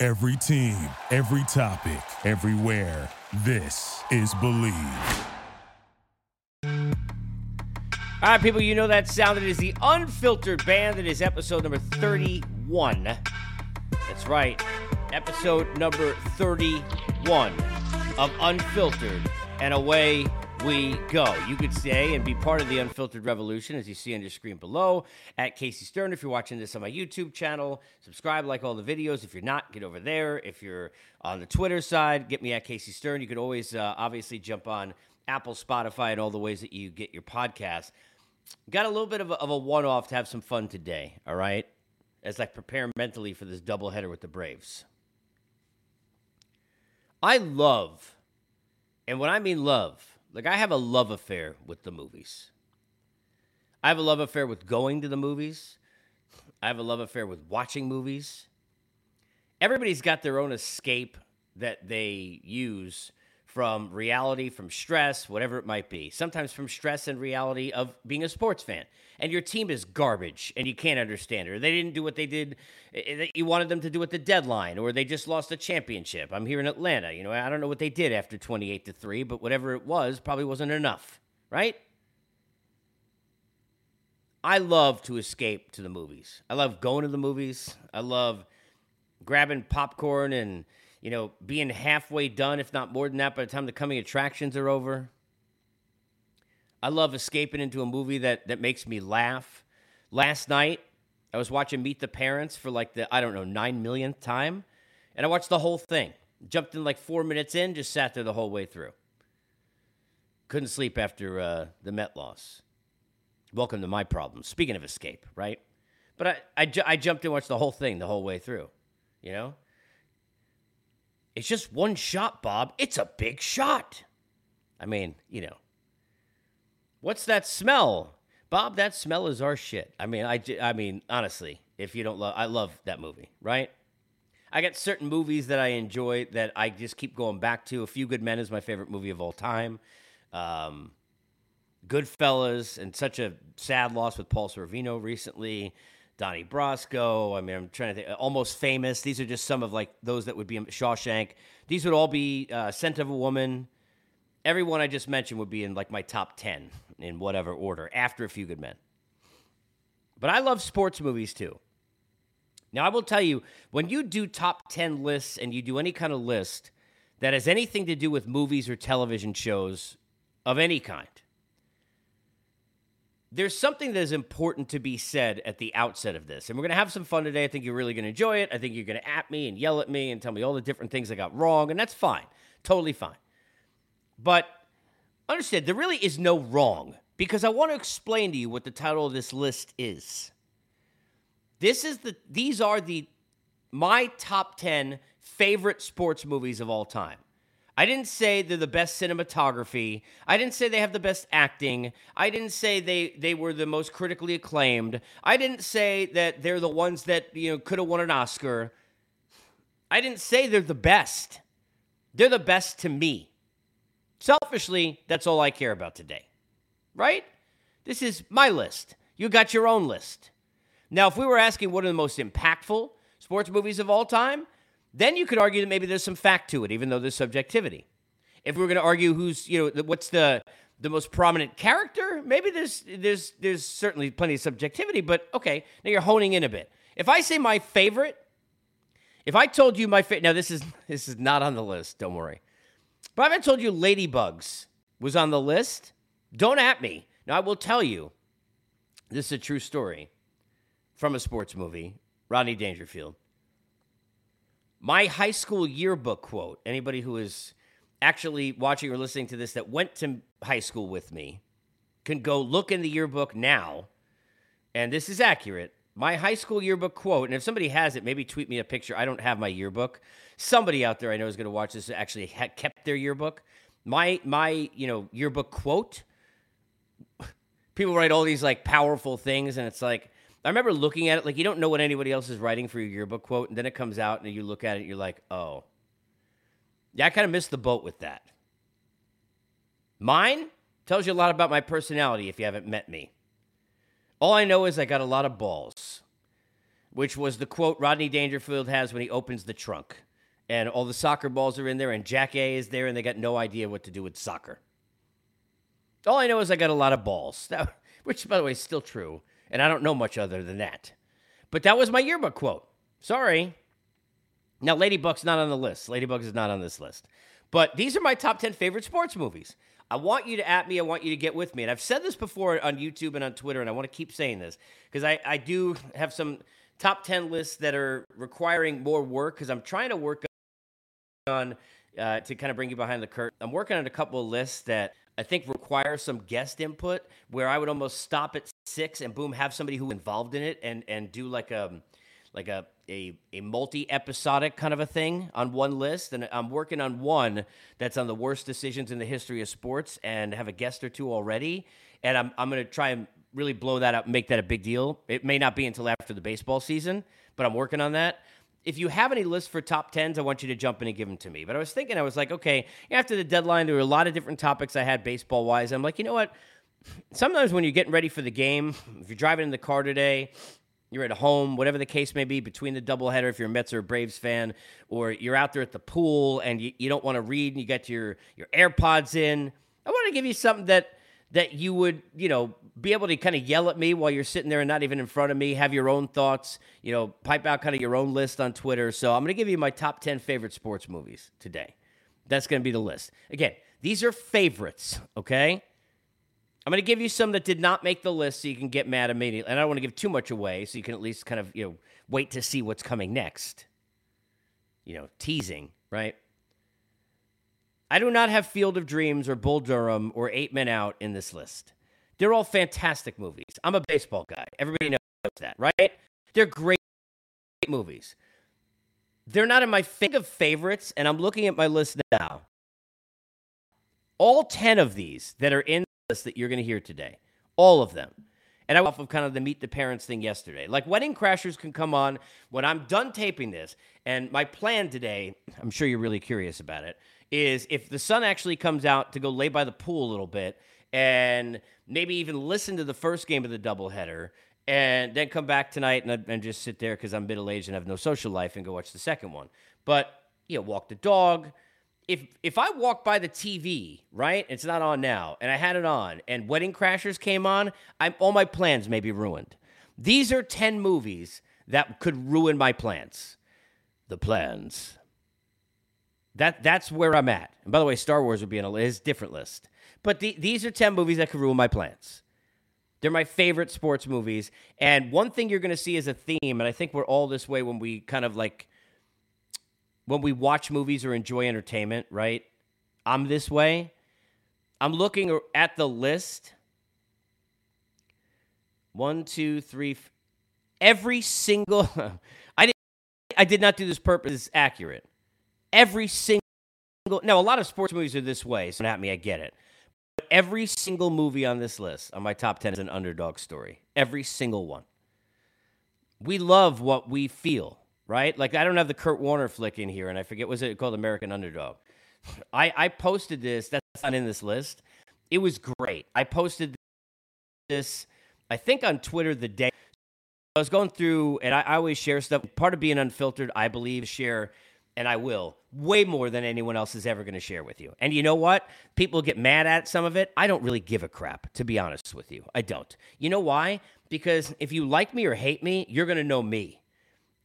Every team, every topic, everywhere. This is Believe. All right, people, you know that sound. It is the Unfiltered Band. It is episode number 31. That's right, episode number 31 of Unfiltered. And away we go. You could stay and be part of the Unfiltered Revolution, as you see on your screen below, at Casey Stern. If you're watching this on my YouTube channel, subscribe, like all the videos. If you're not, get over there. If you're on the Twitter side, get me at Casey Stern. You could always uh, obviously jump on Apple, Spotify, and all the ways that you get your podcast. Got a little bit of a, of a one off to have some fun today, all right? As I prepare mentally for this doubleheader with the Braves. I love, and when I mean love, like I have a love affair with the movies. I have a love affair with going to the movies. I have a love affair with watching movies. Everybody's got their own escape that they use from reality, from stress, whatever it might be. Sometimes from stress and reality of being a sports fan. And your team is garbage and you can't understand it. Or they didn't do what they did that eh, you wanted them to do at the deadline, or they just lost a championship. I'm here in Atlanta. You know, I don't know what they did after 28 to 3, but whatever it was probably wasn't enough, right? I love to escape to the movies. I love going to the movies. I love grabbing popcorn and you know, being halfway done, if not more than that, by the time the coming attractions are over. I love escaping into a movie that that makes me laugh. Last night, I was watching Meet the Parents for like the I don't know nine millionth time, and I watched the whole thing. Jumped in like four minutes in, just sat there the whole way through. Couldn't sleep after uh, the Met loss. Welcome to my problem. Speaking of escape, right? But I, I, I jumped in, and watched the whole thing the whole way through. You know, it's just one shot, Bob. It's a big shot. I mean, you know, what's that smell? Bob, that smell is our shit. I mean, I, I mean, honestly, if you don't love, I love that movie, right? I got certain movies that I enjoy that I just keep going back to. A Few Good Men is my favorite movie of all time. Um, Goodfellas, and such a sad loss with Paul Sorvino recently. Donnie Brasco. I mean, I'm trying to think. Almost Famous. These are just some of like those that would be Shawshank. These would all be uh, Scent of a Woman. Everyone I just mentioned would be in like my top ten in whatever order after A Few Good Men. But I love sports movies too. Now I will tell you when you do top ten lists and you do any kind of list that has anything to do with movies or television shows of any kind there's something that is important to be said at the outset of this. And we're going to have some fun today. I think you're really going to enjoy it. I think you're going to at me and yell at me and tell me all the different things I got wrong, and that's fine. Totally fine. But understand, there really is no wrong because I want to explain to you what the title of this list is. This is the these are the my top 10 favorite sports movies of all time. I didn't say they're the best cinematography. I didn't say they have the best acting. I didn't say they they were the most critically acclaimed. I didn't say that they're the ones that, you know, could have won an Oscar. I didn't say they're the best. They're the best to me. Selfishly, that's all I care about today. Right? This is my list. You got your own list. Now, if we were asking what are the most impactful sports movies of all time, then you could argue that maybe there's some fact to it, even though there's subjectivity. If we were going to argue who's, you know, what's the the most prominent character, maybe there's there's there's certainly plenty of subjectivity, but okay, now you're honing in a bit. If I say my favorite, if I told you my favorite, now this is this is not on the list, don't worry. But if I told you Ladybugs was on the list, don't at me. Now I will tell you, this is a true story from a sports movie, Rodney Dangerfield. My high school yearbook quote anybody who is actually watching or listening to this that went to high school with me can go look in the yearbook now. And this is accurate. My high school yearbook quote, and if somebody has it, maybe tweet me a picture. I don't have my yearbook. Somebody out there I know is going to watch this actually kept their yearbook. My my you know yearbook quote. People write all these like powerful things, and it's like I remember looking at it like you don't know what anybody else is writing for your yearbook quote, and then it comes out and you look at it, you're like, oh, yeah, I kind of missed the boat with that. Mine tells you a lot about my personality if you haven't met me. All I know is I got a lot of balls, which was the quote Rodney Dangerfield has when he opens the trunk. And all the soccer balls are in there, and Jack A is there, and they got no idea what to do with soccer. All I know is I got a lot of balls, which, by the way, is still true. And I don't know much other than that. But that was my yearbook quote. Sorry. Now, Ladybug's not on the list. Ladybug is not on this list. But these are my top 10 favorite sports movies. I want you to at me. I want you to get with me. And I've said this before on YouTube and on Twitter, and I want to keep saying this because I, I do have some top 10 lists that are requiring more work because I'm trying to work on uh, to kind of bring you behind the curtain. I'm working on a couple of lists that I think require some guest input where I would almost stop at six and boom, have somebody who involved in it and, and do like a, like a a, a multi episodic kind of a thing on one list. And I'm working on one that's on the worst decisions in the history of sports and have a guest or two already. And I'm, I'm going to try and really blow that up make that a big deal. It may not be until after the baseball season, but I'm working on that. If you have any lists for top 10s, I want you to jump in and give them to me. But I was thinking, I was like, okay, after the deadline, there were a lot of different topics I had baseball wise. I'm like, you know what? Sometimes when you're getting ready for the game, if you're driving in the car today, you're at home, whatever the case may be, between the doubleheader, if you're a Mets or a Braves fan, or you're out there at the pool and you, you don't want to read and you got your, your AirPods in. I want to give you something that that you would, you know, be able to kind of yell at me while you're sitting there and not even in front of me, have your own thoughts, you know, pipe out kind of your own list on Twitter. So I'm going to give you my top 10 favorite sports movies today. That's going to be the list. Again, these are favorites, okay? I'm going to give you some that did not make the list so you can get mad immediately. And I don't want to give too much away so you can at least kind of, you know, wait to see what's coming next. You know, teasing, right? I do not have Field of Dreams or Bull Durham or Eight Men Out in this list. They're all fantastic movies. I'm a baseball guy. Everybody knows that, right? They're great movies. They're not in my think of favorites, and I'm looking at my list now. All 10 of these that are in that you're going to hear today. All of them. And I off of kind of the meet the parents thing yesterday. Like Wedding Crashers can come on when I'm done taping this. And my plan today, I'm sure you're really curious about it, is if the sun actually comes out to go lay by the pool a little bit and maybe even listen to the first game of the doubleheader and then come back tonight and, and just sit there because I'm middle aged and have no social life and go watch the second one. But, you know, walk the dog, if if I walk by the TV, right, it's not on now, and I had it on, and Wedding Crashers came on, I'm all my plans may be ruined. These are ten movies that could ruin my plans. The plans. That that's where I'm at. And by the way, Star Wars would be in a his different list. But the, these are ten movies that could ruin my plans. They're my favorite sports movies. And one thing you're going to see is a theme, and I think we're all this way when we kind of like when we watch movies or enjoy entertainment, right? I'm this way. I'm looking at the list. One, two, three. Every single. I did. I did not do this purpose accurate. Every single. Now, a lot of sports movies are this way. So at me, I get it. But every single movie on this list, on my top ten, is an underdog story. Every single one. We love what we feel right? Like I don't have the Kurt Warner flick in here, and I forget was it called American Underdog. I I posted this. That's not in this list. It was great. I posted this. I think on Twitter the day I was going through, and I, I always share stuff. Part of being unfiltered, I believe, share, and I will way more than anyone else is ever going to share with you. And you know what? People get mad at some of it. I don't really give a crap, to be honest with you. I don't. You know why? Because if you like me or hate me, you're going to know me.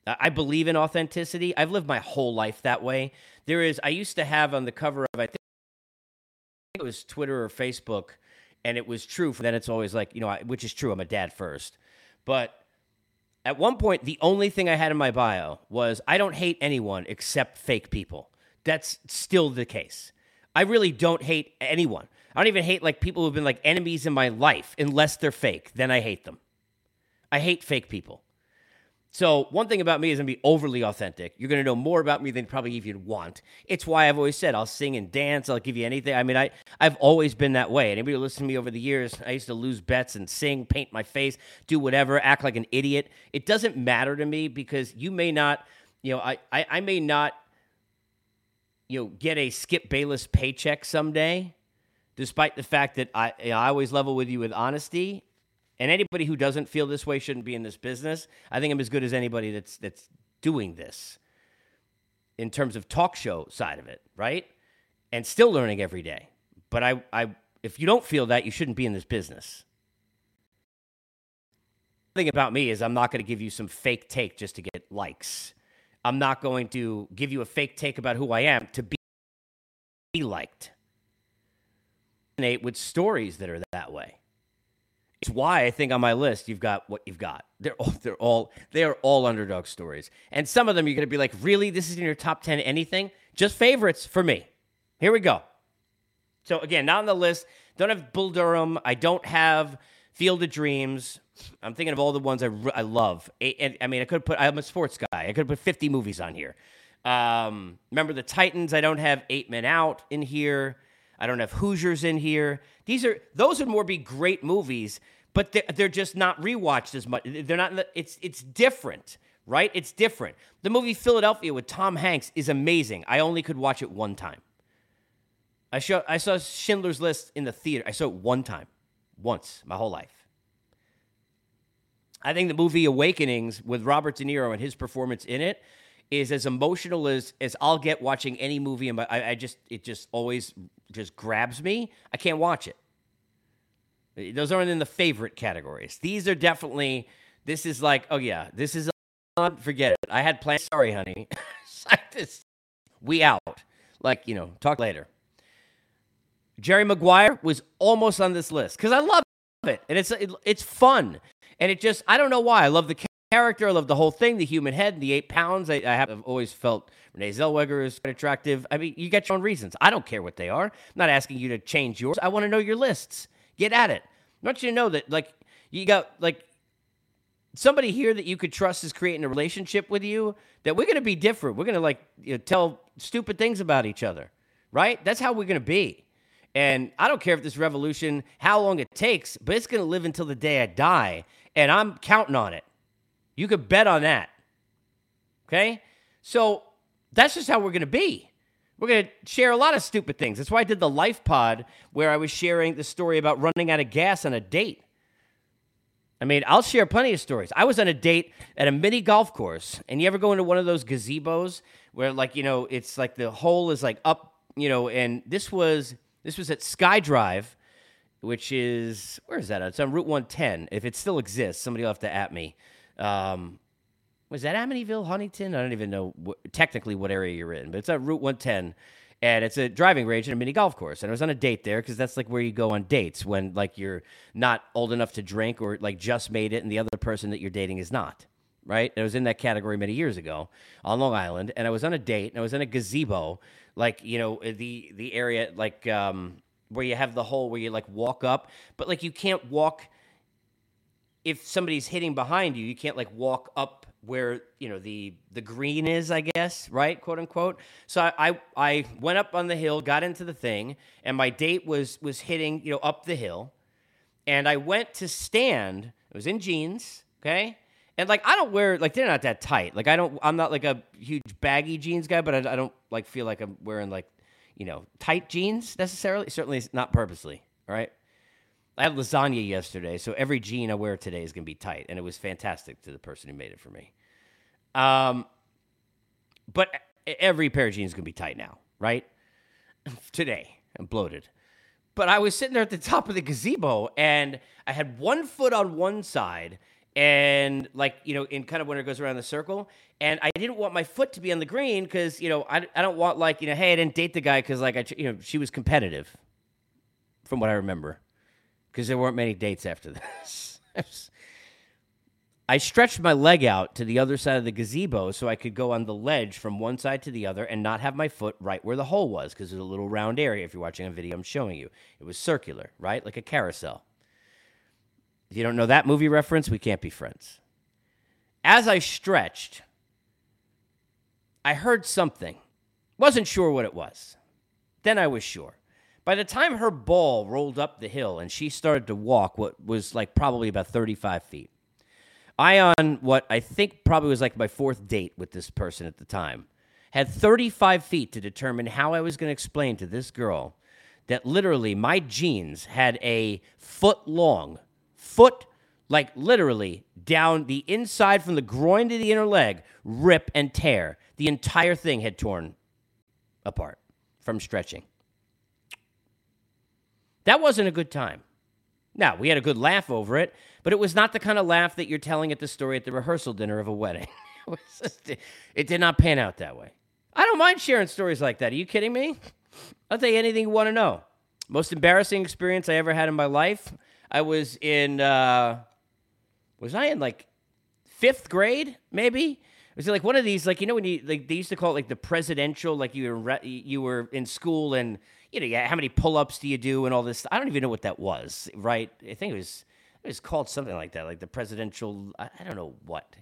I believe in authenticity. I've lived my whole life that way. There is, I used to have on the cover of, I think it was Twitter or Facebook, and it was true. For Then it's always like, you know, which is true. I'm a dad first. But at one point, the only thing I had in my bio was I don't hate anyone except fake people. That's still the case. I really don't hate anyone. I don't even hate like people who've been like enemies in my life unless they're fake. Then I hate them. I hate fake people. So one thing about me is I'm gonna be overly authentic. You're gonna know more about me than probably even want. It's why I've always said I'll sing and dance. I'll give you anything. I mean, I I've always been that way. Anybody who listens to me over the years, I used to lose bets and sing, paint my face, do whatever, act like an idiot. It doesn't matter to me because you may not, you know, I I, I may not, you know, get a Skip Bayless paycheck someday, despite the fact that I you know, I always level with you with honesty and anybody who doesn't feel this way shouldn't be in this business. I think I'm as good as anybody that's that's doing this in terms of talk show side of it, right? And still learning every day. But I, I if you don't feel that, you shouldn't be in this business. The thing about me is I'm not going to give you some fake take just to get likes. I'm not going to give you a fake take about who I am to be be liked. With stories that are that way. It's why I think on my list you've got what you've got. They're all they're all they are all underdog stories, and some of them you're to be like, really, this is in your top ten anything? Just favorites for me. Here we go. So again, not on the list. Don't have Bull Durham. I don't have Field of Dreams. I'm thinking of all the ones I, I love. I, I mean, I could put. I'm a sports guy. I could put 50 movies on here. Um, remember the Titans? I don't have Eight Men Out in here. I don't have Hoosiers in here. These are those would more be great movies, but they're, they're just not rewatched as much. They're not. It's it's different, right? It's different. The movie Philadelphia with Tom Hanks is amazing. I only could watch it one time. I show I saw Schindler's List in the theater. I saw it one time, once my whole life. I think the movie Awakenings with Robert De Niro and his performance in it is as emotional as as I'll get watching any movie. And I, I just it just always just grabs me. I can't watch it. Those aren't in the favorite categories. These are definitely. This is like, oh yeah, this is. On, forget it. I had plans. Sorry, honey. we out. Like you know, talk later. Jerry Maguire was almost on this list because I love it and it's it, it's fun and it just I don't know why I love the character. I love the whole thing, the human head, and the eight pounds. I, I have always felt Renee Zellweger is quite attractive. I mean, you get your own reasons. I don't care what they are. I'm not asking you to change yours. I want to know your lists. Get at it. I want you to know that, like, you got, like, somebody here that you could trust is creating a relationship with you, that we're going to be different. We're going to, like, you know, tell stupid things about each other, right? That's how we're going to be. And I don't care if this revolution, how long it takes, but it's going to live until the day I die. And I'm counting on it. You could bet on that. Okay? So that's just how we're going to be. We're going to share a lot of stupid things. That's why I did the life pod where I was sharing the story about running out of gas on a date. I mean, I'll share plenty of stories. I was on a date at a mini golf course, and you ever go into one of those gazebos where, like, you know, it's like the hole is like up, you know, and this was this was at Sky Drive, which is where is that? It's on Route 110. If it still exists, somebody will have to at me. Um, was that Amityville, Huntington? I don't even know technically what area you're in, but it's on Route 110 and it's a driving range and a mini golf course. And I was on a date there because that's like where you go on dates when like you're not old enough to drink or like just made it and the other person that you're dating is not. Right? And I was in that category many years ago on Long Island, and I was on a date and I was in a gazebo, like you know the the area like um, where you have the hole where you like walk up, but like you can't walk if somebody's hitting behind you, you can't like walk up where you know the the green is, I guess, right, quote unquote. So I, I I went up on the hill, got into the thing, and my date was was hitting you know up the hill, and I went to stand. It was in jeans, okay, and like I don't wear like they're not that tight. Like I don't I'm not like a huge baggy jeans guy, but I, I don't like feel like I'm wearing like you know tight jeans necessarily. Certainly not purposely, right? I had lasagna yesterday, so every jean I wear today is going to be tight, and it was fantastic to the person who made it for me. Um, but every pair of jeans is going to be tight now, right? today, I'm bloated. But I was sitting there at the top of the gazebo, and I had one foot on one side, and like you know, in kind of when it goes around the circle, and I didn't want my foot to be on the green because you know I, I don't want like you know hey I didn't date the guy because like I you know she was competitive, from what I remember because there weren't many dates after this. I stretched my leg out to the other side of the gazebo so I could go on the ledge from one side to the other and not have my foot right where the hole was because there's a little round area. If you're watching a video, I'm showing you. It was circular, right? Like a carousel. If you don't know that movie reference, we can't be friends. as I stretched, I heard something. Wasn't sure what it was. Then I was sure. By the time her ball rolled up the hill and she started to walk what was like probably about 35 feet, I, on what I think probably was like my fourth date with this person at the time, had 35 feet to determine how I was going to explain to this girl that literally my jeans had a foot long, foot, like literally down the inside from the groin to the inner leg, rip and tear. The entire thing had torn apart from stretching. That wasn't a good time. Now, we had a good laugh over it, but it was not the kind of laugh that you're telling at the story at the rehearsal dinner of a wedding. it, did not pan out that way. I don't mind sharing stories like that. Are you kidding me? I'll tell you anything you want to know. Most embarrassing experience I ever had in my life. I was in, uh, was I in like fifth grade, maybe? Was it like one of these, like you know, when you like they used to call it like the presidential, like you were you were in school and you know, yeah, how many pull-ups do you do and all this? I don't even know what that was, right? I think it was it was called something like that, like the presidential. I, I don't know what.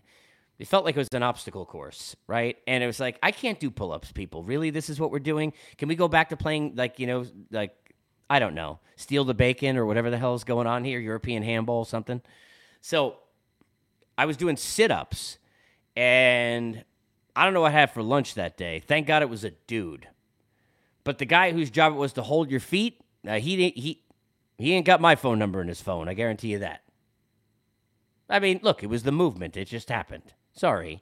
It felt like it was an obstacle course, right? And it was like, I can't do pull-ups, people. Really, this is what we're doing? Can we go back to playing like you know, like I don't know, steal the bacon or whatever the hell is going on here, European handball, something. So I was doing sit-ups, and I don't know what I had for lunch that day. Thank God it was a dude. But the guy whose job it was to hold your feet, uh, he he he ain't got my phone number in his phone. I guarantee you that. I mean, look, it was the movement. It just happened. Sorry.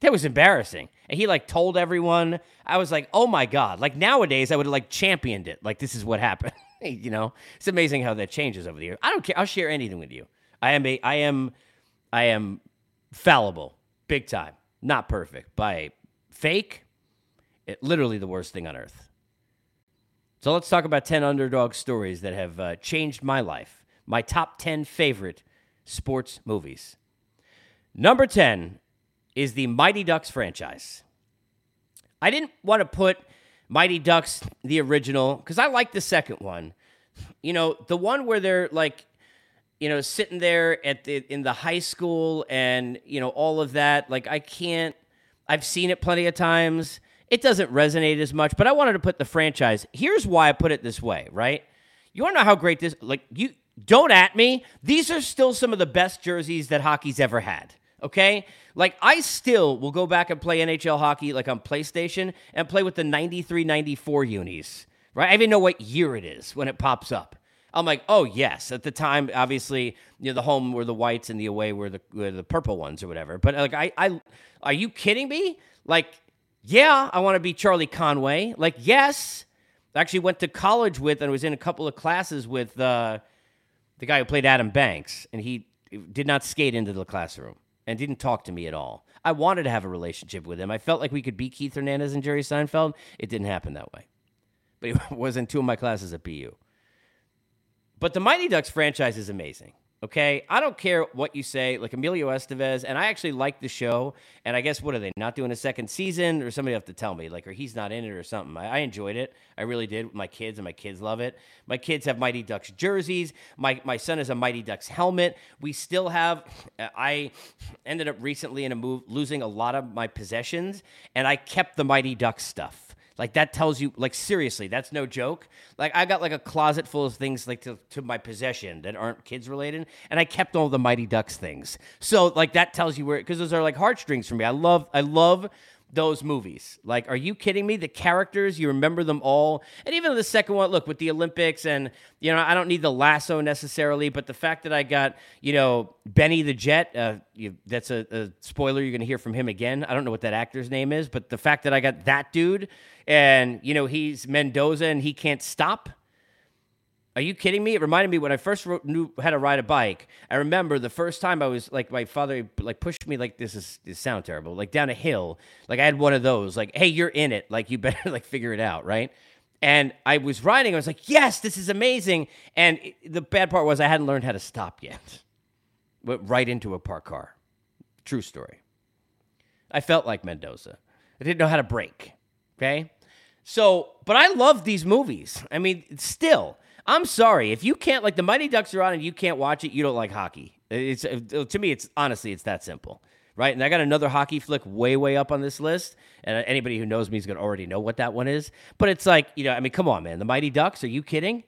That was embarrassing. And he like told everyone. I was like, oh my God. Like nowadays, I would have like championed it. Like, this is what happened. you know? It's amazing how that changes over the years. I don't care. I'll share anything with you. I am a I am I am fallible. Big time. Not perfect. By fake, it, literally the worst thing on earth. So let's talk about 10 underdog stories that have uh, changed my life. My top 10 favorite sports movies. Number 10 is the Mighty Ducks franchise. I didn't want to put Mighty Ducks, the original, because I like the second one. You know, the one where they're like, you know, sitting there at the in the high school and, you know, all of that. Like I can't I've seen it plenty of times it doesn't resonate as much. But I wanted to put the franchise. Here's why I put it this way, right? You want to know how great this like you don't at me. These are still some of the best jerseys that hockey's ever had. Okay? Like I still will go back and play NHL hockey like on PlayStation and play with the 93 94 unis. Right? I even know what year it is when it pops up. I'm like, oh yes. At the time, obviously, you know, the home were the whites and the away were the were the purple ones or whatever. But like, I, I, are you kidding me? Like, yeah, I want to be Charlie Conway. Like, yes. I actually went to college with and was in a couple of classes with uh, the guy who played Adam Banks, and he did not skate into the classroom and didn't talk to me at all. I wanted to have a relationship with him. I felt like we could beat Keith Hernandez and Jerry Seinfeld. It didn't happen that way. But he was in two of my classes at BU. But the Mighty Ducks franchise is amazing. Okay, I don't care what you say. Like Emilio Estevez, and I actually like the show. And I guess what are they not doing a second season, or somebody have to tell me, like, or he's not in it or something. I, I enjoyed it. I really did my kids, and my kids love it. My kids have Mighty Ducks jerseys. My my son has a Mighty Ducks helmet. We still have. Uh, I ended up recently in a move losing a lot of my possessions, and I kept the Mighty Ducks stuff. Like that tells you, like seriously, that's no joke. Like I got like a closet full of things like to, to my possession that aren't kids related, and I kept all the Mighty Ducks things. So like that tells you where because those are like heartstrings for me. I love I love those movies. Like, are you kidding me? The characters, you remember them all. And even the second one, look, with the Olympics, and, you know, I don't need the lasso necessarily, but the fact that I got, you know, Benny the Jet, uh, you, that's a, a spoiler. You're going to hear from him again. I don't know what that actor's name is, but the fact that I got that dude, and, you know, he's Mendoza and he can't stop. Are you kidding me? It reminded me when I first wrote, knew how to ride a bike. I remember the first time I was like, my father like pushed me like this is this sound terrible, like down a hill. Like I had one of those, like, hey, you're in it. Like you better like figure it out, right? And I was riding. I was like, yes, this is amazing. And it, the bad part was I hadn't learned how to stop yet. Went right into a parked car. True story. I felt like Mendoza. I didn't know how to brake. Okay. So, but I love these movies. I mean, still I'm sorry if you can't like the Mighty Ducks are on and you can't watch it. You don't like hockey. It's uh, to me, it's honestly, it's that simple, right? And I got another hockey flick way, way up on this list. And anybody who knows me is going to already know what that one is. But it's like, you know, I mean, come on, man. The Mighty Ducks, are you kidding?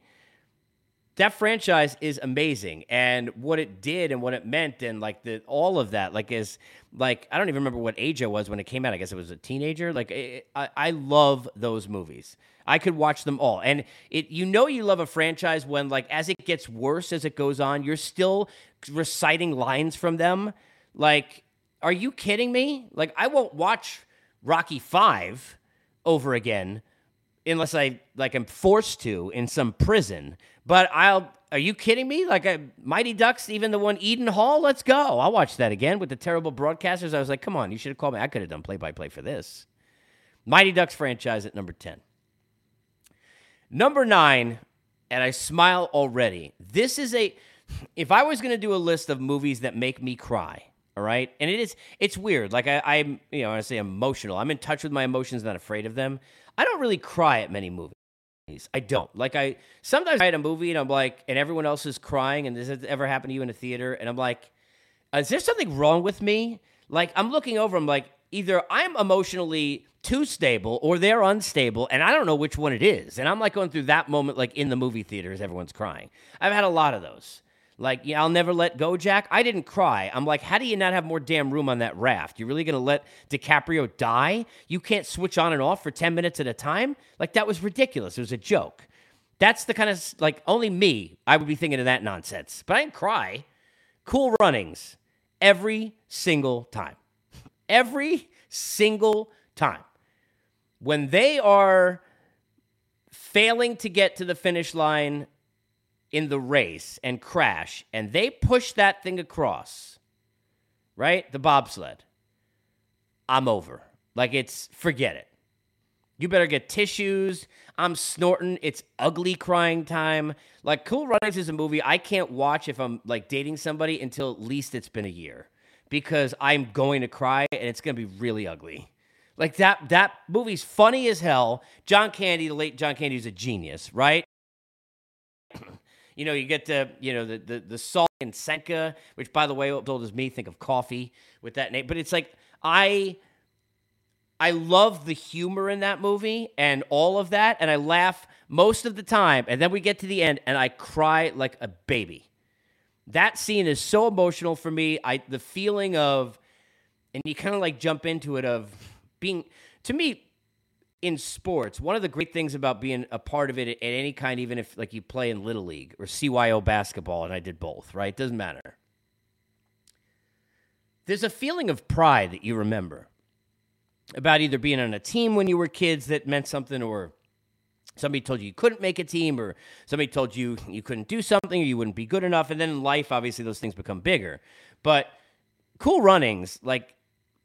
That franchise is amazing and what it did and what it meant and like the all of that like is like i don't even remember what age i was when it came out. I guess it was a teenager. Like it, I, I love those movies. I could watch them all. And it you know you love a franchise when like as it gets worse as it goes on you're still reciting lines from them. Like are you kidding me? Like i won't watch rocky 5 over again unless I like I'm forced to in some prison. But I'll. Are you kidding me? Like a Mighty Ducks, even the one Eden Hall. Let's go. I'll watch that again with the terrible broadcasters. I was like, come on, you should have called me. I could have done play by play for this. Mighty Ducks franchise at number ten. Number nine, and I smile already. This is a. If I was going to do a list of movies that make me cry, all right, and it is. It's weird. Like I, I'm, you know, I say emotional. I'm in touch with my emotions, not afraid of them. I don't really cry at many movies. I don't. Like I sometimes I at a movie and I'm like, and everyone else is crying, and this has ever happened to you in a theater, and I'm like, is there something wrong with me? Like I'm looking over, I'm like, either I'm emotionally too stable or they're unstable, and I don't know which one it is. And I'm like going through that moment, like in the movie theater as everyone's crying. I've had a lot of those. Like, yeah, I'll never let go, Jack. I didn't cry. I'm like, how do you not have more damn room on that raft? You're really gonna let DiCaprio die? You can't switch on and off for 10 minutes at a time? Like, that was ridiculous. It was a joke. That's the kind of, like, only me, I would be thinking of that nonsense. But I didn't cry. Cool runnings every single time. Every single time. When they are failing to get to the finish line in the race and crash and they push that thing across, right? The bobsled. I'm over. Like it's forget it. You better get tissues. I'm snorting. It's ugly crying time. Like Cool Runnings is a movie I can't watch if I'm like dating somebody until at least it's been a year because I'm going to cry and it's going to be really ugly. Like that that movie's funny as hell. John Candy, the late John Candy is a genius, right? You know, you get the you know the the, the salt and Sanka, which by the way, what as me think of coffee with that name. But it's like I I love the humor in that movie and all of that, and I laugh most of the time. And then we get to the end, and I cry like a baby. That scene is so emotional for me. I the feeling of, and you kind of like jump into it of being to me in sports, one of the great things about being a part of it at any kind, even if like you play in little league or CYO basketball, and I did both, right? Doesn't matter. There's a feeling of pride that you remember about either being on a team when you were kids that meant something, or somebody told you you couldn't make a team, or somebody told you you couldn't do something, or you wouldn't be good enough. And then in life, obviously, those things become bigger. But cool runnings, like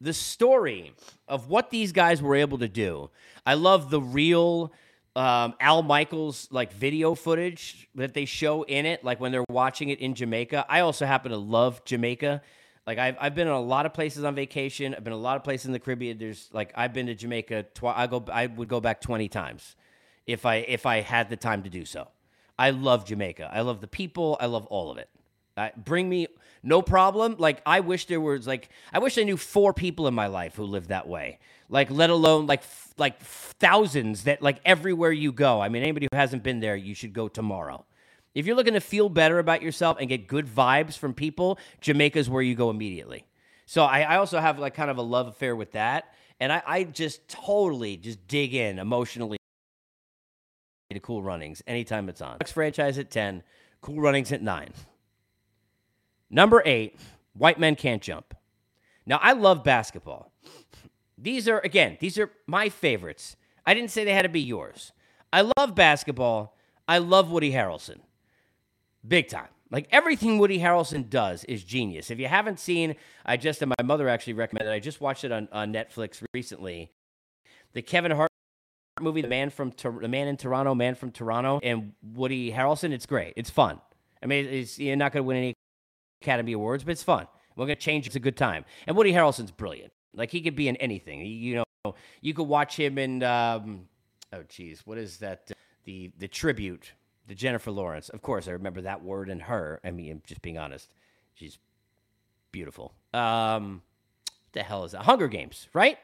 the story of what these guys were able to do. I love the real um, Al Michaels like video footage that they show in it, like when they're watching it in Jamaica. I also happen to love Jamaica. Like I've I've been in a lot of places on vacation. I've been a lot of places in the Caribbean. There's like I've been to Jamaica. Tw- I go I would go back twenty times if I if I had the time to do so. I love Jamaica. I love the people. I love all of it. Bring me no problem. Like I wish there was like I wish I knew four people in my life who lived that way. Like let alone like f- like thousands that like everywhere you go. I mean anybody who hasn't been there, you should go tomorrow. If you're looking to feel better about yourself and get good vibes from people, Jamaica's where you go immediately. So I, I also have like kind of a love affair with that. And I, I just totally just dig in emotionally to Cool Runnings anytime it's on. Next franchise at 10, Cool Runnings at 9. Number eight, white men can't jump. Now, I love basketball. These are, again, these are my favorites. I didn't say they had to be yours. I love basketball. I love Woody Harrelson. Big time. Like everything Woody Harrelson does is genius. If you haven't seen, I just, and my mother actually recommended, I just watched it on, on Netflix recently. The Kevin Hart movie, The Man from The Man in Toronto, Man from Toronto, and Woody Harrelson. It's great. It's fun. I mean, you're not going to win any Academy Awards, but it's fun. We're gonna change. It's a good time. And Woody Harrelson's brilliant. Like he could be in anything. You know, you could watch him in. Um, oh, geez, what is that? The the tribute, the Jennifer Lawrence. Of course, I remember that word and her. I mean, just being honest, she's beautiful. Um, the hell is that? Hunger Games, right?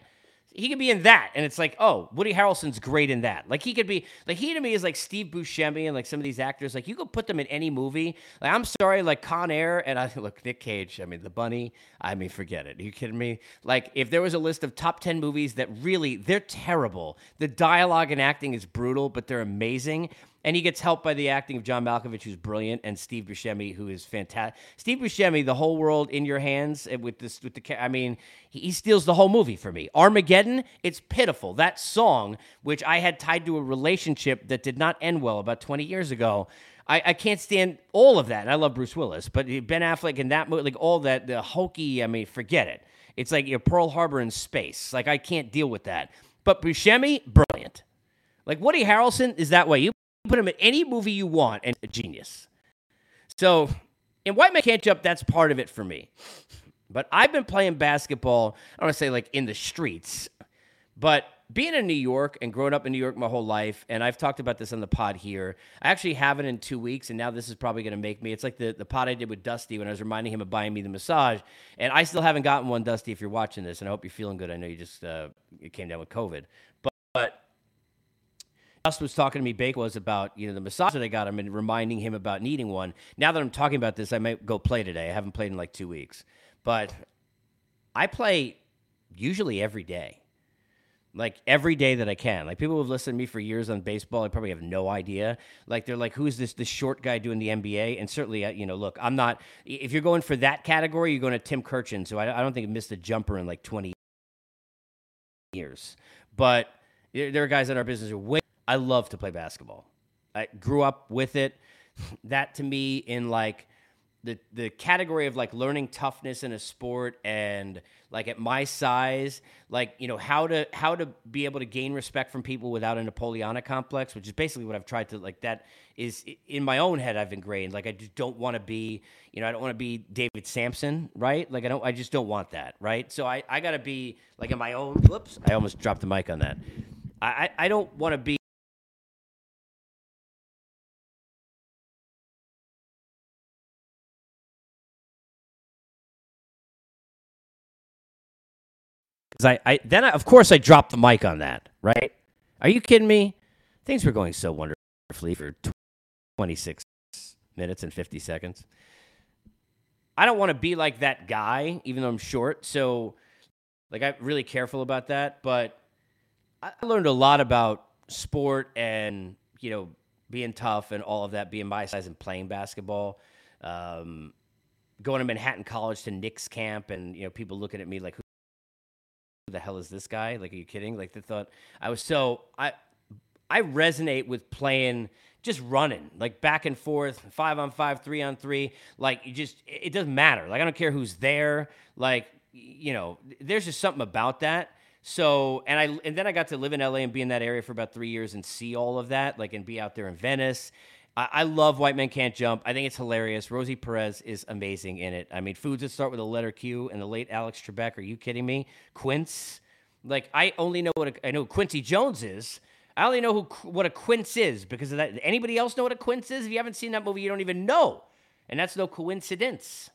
He could be in that, and it's like, oh, Woody Harrelson's great in that. Like he could be, like he to me is like Steve Buscemi and like some of these actors. Like you could put them in any movie. Like I'm sorry, like Con Air and I look Nick Cage. I mean the Bunny. I mean forget it. Are you kidding me? Like if there was a list of top ten movies that really they're terrible. The dialogue and acting is brutal, but they're amazing. And he gets helped by the acting of John Malkovich, who's brilliant, and Steve Buscemi, who is fantastic. Steve Buscemi, the whole world in your hands eh, with this, with the, I mean, he, he steals the whole movie for me. Armageddon, it's pitiful. That song, which I had tied to a relationship that did not end well about 20 years ago, I, I, can't stand all of that. And I love Bruce Willis, but Ben Affleck and that movie, like all that, the hokey, I mean, forget it. It's like your Pearl Harbor in space. Like I can't deal with that. But Buscemi, brilliant. Like Woody Harrelson is that way. You put him in any movie you want and a genius. So in White Man Can't Jump, that's part of it for me. But I've been playing basketball, I don't want to say like in the streets, but being in New York and growing up in New York my whole life, and I've talked about this on the pod here. I actually have it in two weeks, and now this is probably going to make me. It's like the, the pod I did with Dusty when I was reminding him of buying me the massage, and I still haven't gotten one, Dusty. If you're watching this, and I hope you're feeling good. I know you just uh, it came down with COVID, but, but Dust was talking to me, Bake was about, you know, the massage that I got him and reminding him about needing one. Now that I'm talking about this, I might go play today. I haven't played in like two weeks. But I play usually every day. Like every day that I can. Like people who've listened to me for years on baseball, I probably have no idea. Like they're like, who's this this short guy doing the NBA? And certainly, uh, you know, look, I'm not. If you're going for that category, you're going to Tim Kurkjian. So I, I don't think I missed a jumper in like 20 years. But there are guys in our business who are way I love to play basketball. I grew up with it. that to me in like the the category of like learning toughness in a sport and like at my size like you know how to how to be able to gain respect from people without a napoleonic complex which is basically what i've tried to like that is in my own head i've ingrained like i just don't want to be you know i don't want to be David Samson right like i don't i just don't want that right so i i gotta be like in my own whoops i almost dropped the mic on that i i don't want to be I, I then I, of course I dropped the mic on that. Right? Are you kidding me? Things were going so wonderfully for 26 minutes and 50 seconds. I don't want to be like that guy, even though I'm short. So, like, I'm really careful about that. But I learned a lot about sport and, you know, being tough and all of that, being my size and playing basketball. Um, going to Manhattan College to Knicks camp and, you know, people looking at me like, the hell is this guy? Like, are you kidding? Like, they thought I was so I I resonate with playing just running like back and forth, five on five, three on three. Like, you just it doesn't matter. Like, I don't care who's there. Like, you know, there's just something about that. So, and I and then I got to live in LA and be in that area for about three years and see all of that, like, and be out there in Venice I, I love White Men Can't Jump. I think it's hilarious. Rosie Perez is amazing in it. I mean, foods that start with a letter Q and the late Alex Trebek. Are you kidding me? Quince. Like I only know what a, I know Quincy Jones is. I only know who what a quince is because of that. Anybody else know what a quince is? If you haven't seen that movie, you don't even know, and that's no coincidence.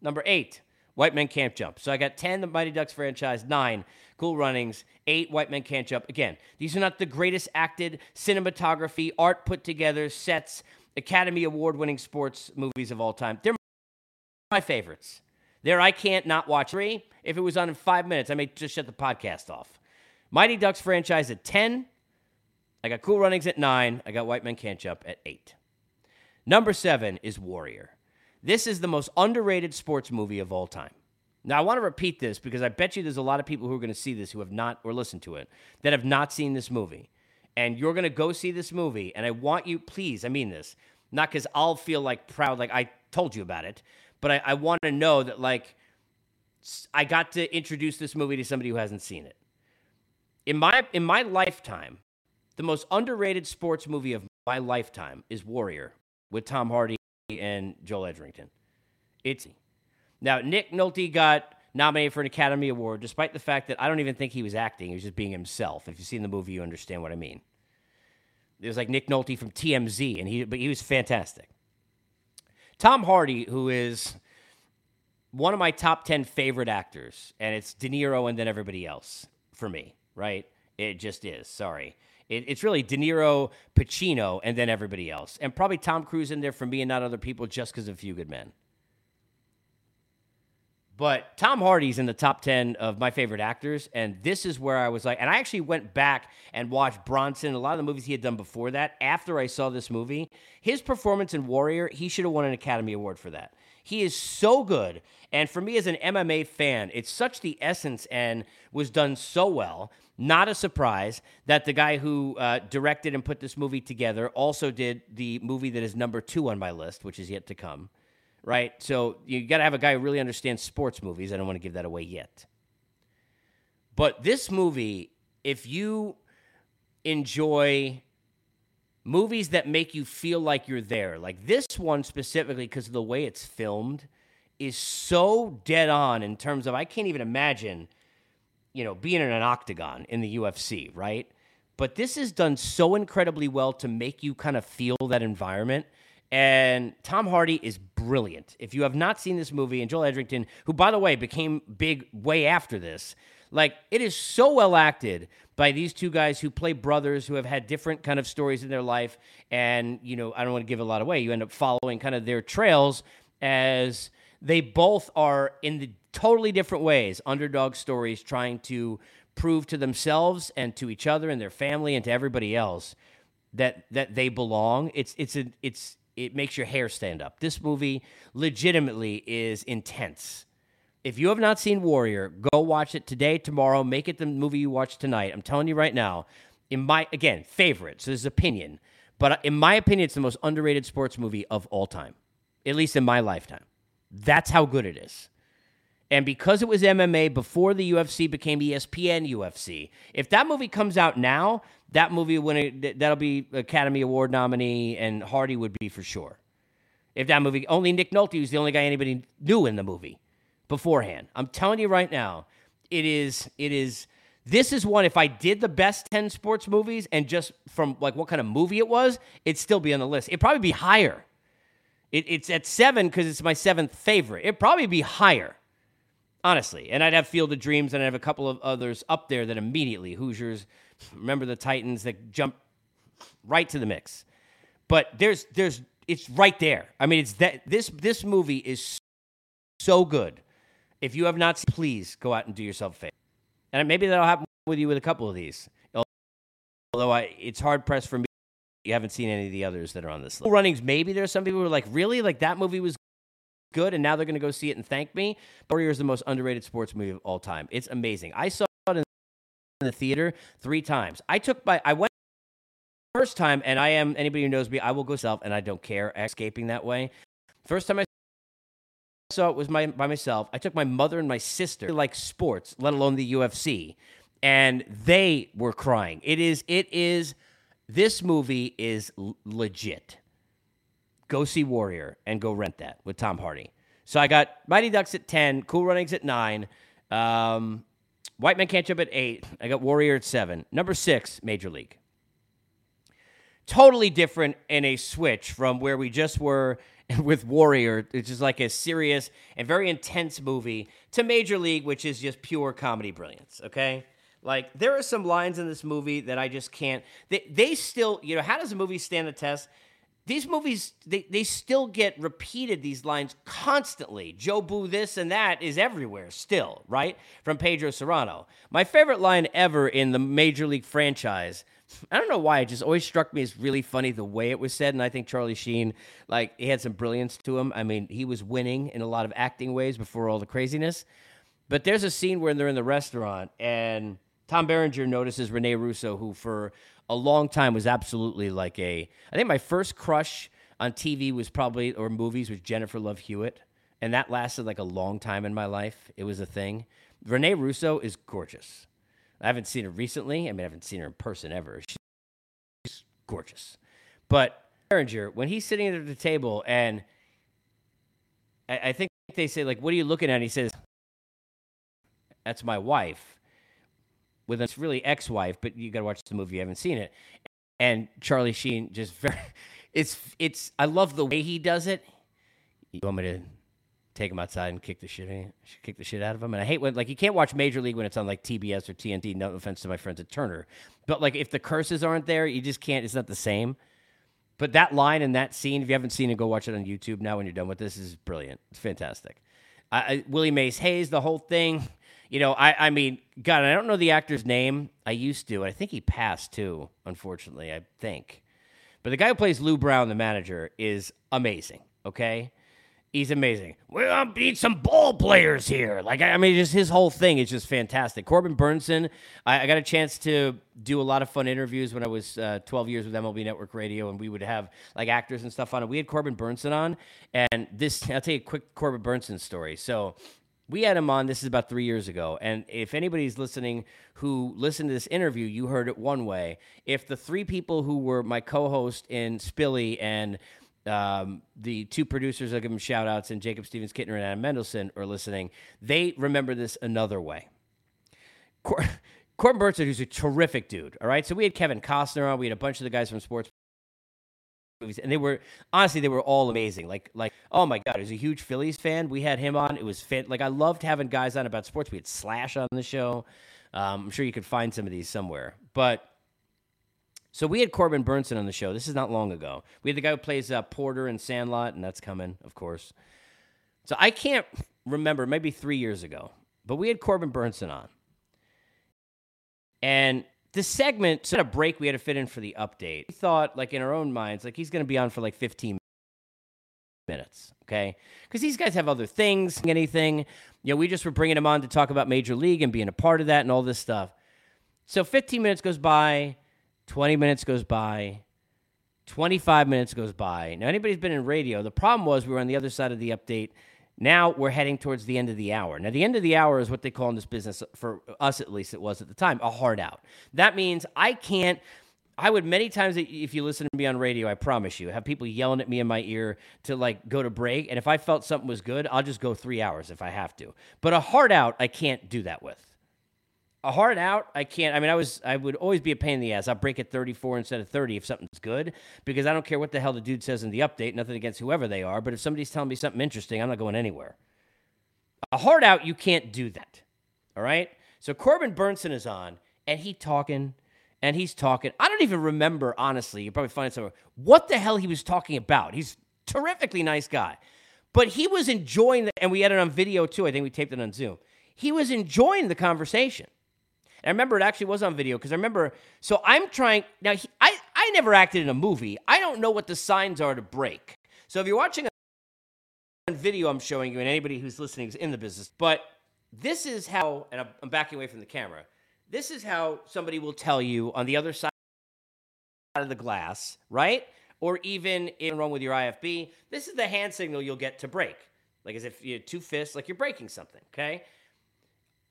Number eight, White Men Can't Jump. So I got ten, the Mighty Ducks franchise. Nine, Cool Runnings. Eight, White Men Can't Jump. Again, these are not the greatest acted cinematography, art put together, sets, Academy Award winning sports movies of all time. They're my favorites. There, I can't not watch three. If it was on in five minutes, I may just shut the podcast off. Mighty Ducks franchise at 10. I got Cool Runnings at 9. I got White Men Can't Jump at 8. Number 7 is Warrior. This is the most underrated sports movie of all time. Now, I want to repeat this because I bet you there's a lot of people who are going to see this who have not, or listen to it, that have not seen this movie. And you're going to go see this movie. And I want you, please, I mean this, not because I'll feel like proud, like I told you about it, but I, I want to know that, like, I got to introduce this movie to somebody who hasn't seen it. In my, in my lifetime, the most underrated sports movie of my lifetime is Warrior with Tom Hardy and Joel Edgerton. It's now, Nick Nolte got nominated for an Academy Award, despite the fact that I don't even think he was acting. He was just being himself. If you've seen the movie, you understand what I mean. It was like Nick Nolte from TMZ, and he, but he was fantastic. Tom Hardy, who is one of my top 10 favorite actors, and it's De Niro and then everybody else for me, right? It just is. Sorry. It, it's really De Niro, Pacino, and then everybody else. And probably Tom Cruise in there for me and not other people just because of Few Good Men. But Tom Hardy's in the top 10 of my favorite actors. And this is where I was like, and I actually went back and watched Bronson, a lot of the movies he had done before that. After I saw this movie, his performance in Warrior, he should have won an Academy Award for that. He is so good. And for me as an MMA fan, it's such the essence and was done so well. Not a surprise that the guy who uh, directed and put this movie together also did the movie that is number two on my list, which is yet to come. Right? So you got to have a guy who really understands sports movies. I don't want to give that away yet. But this movie, if you enjoy movies that make you feel like you're there, like this one specifically, because of the way it's filmed is so dead on in terms of I can't even imagine, you know, being in an octagon in the UFC, right? But this is done so incredibly well to make you kind of feel that environment. And Tom Hardy is brilliant. If you have not seen this movie, and Joel Edgerton, who by the way became big way after this, like it is so well acted by these two guys who play brothers who have had different kind of stories in their life. And, you know, I don't want to give a lot away. You end up following kind of their trails as they both are in the totally different ways underdog stories trying to prove to themselves and to each other and their family and to everybody else that that they belong it's it's a it's it makes your hair stand up this movie legitimately is intense if you have not seen warrior go watch it today tomorrow make it the movie you watch tonight i'm telling you right now in my again favorite so this is opinion but in my opinion it's the most underrated sports movie of all time at least in my lifetime that's how good it is. And because it was MMA before the UFC became ESPN UFC, if that movie comes out now, that movie when it, that'll be Academy Award nominee, and Hardy would be for sure. If that movie, only Nick Nolte was the only guy anybody knew in the movie beforehand. I'm telling you right now, it is. It is. This is one. If I did the best ten sports movies and just from like what kind of movie it was, it'd still be on the list. It'd probably be higher. It, it's at seven because it's my seventh favorite. It'd probably be higher, honestly. And I'd have Field of Dreams and I'd have a couple of others up there that immediately Hoosiers. Remember the Titans that jump right to the mix. But there's there's it's right there. I mean, it's that this this movie is so good. If you have not, please go out and do yourself a favor. And maybe that'll happen with you with a couple of these. Although I, it's hard pressed for me you haven't seen any of the others that are on this list. Runnings, maybe there's some people who are like, really? Like that movie was good and now they're going to go see it and thank me. Warrior is the most underrated sports movie of all time. It's amazing. I saw it in the theater three times. I took my, I went first time and I am, anybody who knows me, I will go self and I don't care escaping that way. First time I saw it was my, by myself. I took my mother and my sister like sports, let alone the UFC. And they were crying. It is, it is, this movie is legit. Go see Warrior and go rent that with Tom Hardy. So I got Mighty Ducks at 10, Cool Runnings at 9, um, White Man Can't Jump at 8. I got Warrior at 7. Number 6, Major League. Totally different in a switch from where we just were with Warrior, which is like a serious and very intense movie, to Major League, which is just pure comedy brilliance, okay? Like there are some lines in this movie that I just can't. They they still you know how does a movie stand the test? These movies they they still get repeated these lines constantly. Jobu this and that is everywhere still right from Pedro Cerrano. My favorite line ever in the Major League franchise. I don't know why it just always struck me as really funny the way it was said, and I think Charlie Sheen like he had some brilliance to him. I mean, he was winning in a lot of acting ways before all the craziness. But there's a scene where they're in the restaurant and Tom Berenger notices Rene Russo, who for a long time was absolutely like a. I think my first crush on TV was probably or movies was Jennifer Love Hewitt, and that lasted like a long time in my life. It was a thing. Rene Russo is gorgeous. I haven't seen her recently. I mean, I haven't seen her in person ever. She's gorgeous. But Berenger, when he's sitting at the table and I, I think they say, like, what are you looking at? And he says, That's my wife with a really ex-wife, but you got to watch the movie. You haven't seen it, and Charlie Sheen just very. It's it's. I love the way he does it. You want me to take him outside and kick the shit eh? kick the shit out of him. And I hate when like you can't watch Major League when it's on like TBS or TNT. No offense to my friends at Turner, but like if the curses aren't there, you just can't. It's not the same. But that line and that scene, if you haven't seen it, go watch it on YouTube now when you're done with this. is brilliant. It's fantastic. I, I, Willie Mays Hayes, the whole thing. You know, I, I mean, God, I don't know the actor's name. I used to. I think he passed too, unfortunately, I think. But the guy who plays Lou Brown, the manager, is amazing. Okay. He's amazing. Gonna beat some ball players here. Like I mean, just his whole thing is just fantastic. Corbin Bernsen, I, I got a chance to do a lot of fun interviews when I was uh, 12 years with MLB Network Radio, and we would have like actors and stuff on it. We had Corbin Bernsen on, and this I'll tell you a quick Corbin Bernsen story. So we had him on. This is about three years ago. And if anybody's listening who listened to this interview, you heard it one way. If the three people who were my co host in Spilly and um, the two producers, I'll give them shout outs, and Jacob Stevens Kittner and Adam Mendelson are listening, they remember this another way. Cor- Corbin who's a terrific dude, all right? So we had Kevin Costner on, we had a bunch of the guys from sports movies, and they were honestly they were all amazing. Like like oh my god, he was a huge Phillies fan. We had him on. It was fit. Like I loved having guys on about sports. We had Slash on the show. Um, I'm sure you could find some of these somewhere. But so we had Corbin Bernsen on the show. This is not long ago. We had the guy who plays uh, Porter in Sandlot, and that's coming, of course. So I can't remember, maybe three years ago, but we had Corbin Bernsen on. And the segment, so a break we had to fit in for the update. We thought, like in our own minds, like he's going to be on for like 15 minutes, okay? Because these guys have other things, anything. You know, we just were bringing him on to talk about Major League and being a part of that and all this stuff. So 15 minutes goes by, 20 minutes goes by, 25 minutes goes by. Now, anybody's been in radio, the problem was we were on the other side of the update now we're heading towards the end of the hour. Now, the end of the hour is what they call in this business, for us at least, it was at the time, a hard out. That means I can't. I would many times, if you listen to me on radio, I promise you, have people yelling at me in my ear to like go to break. And if I felt something was good, I'll just go three hours if I have to. But a hard out, I can't do that with a hard out, I can't. I mean, I was, I would always be a pain in the ass. I'll break at 34 instead of 30 if something's good because I don't care what the hell the dude says in the update. Nothing against whoever they are, but if somebody's telling me something interesting, I'm not going anywhere. A hard out, you can't do that. All right. So Corbin Bernsen is on, and he talking, and he's talking. I don't even remember honestly. You probably find somewhere. What the hell he was talking about? He's terrifically nice guy, but he was enjoying the, and we had it on video too. I think we taped it on Zoom. He was enjoying the conversation. And I remember it actually was on video because I remember. So I'm trying now. He, I I never acted in a movie. I don't know what the signs are to break. So if you're watching a video, I'm showing you, and anybody who's listening is in the business. But this is how, and I'm backing away from the camera. This is how somebody will tell you on the other side of the glass, right? Or even in wrong with your IFB. This is the hand signal you'll get to break, like as if you two fists, like you're breaking something. Okay.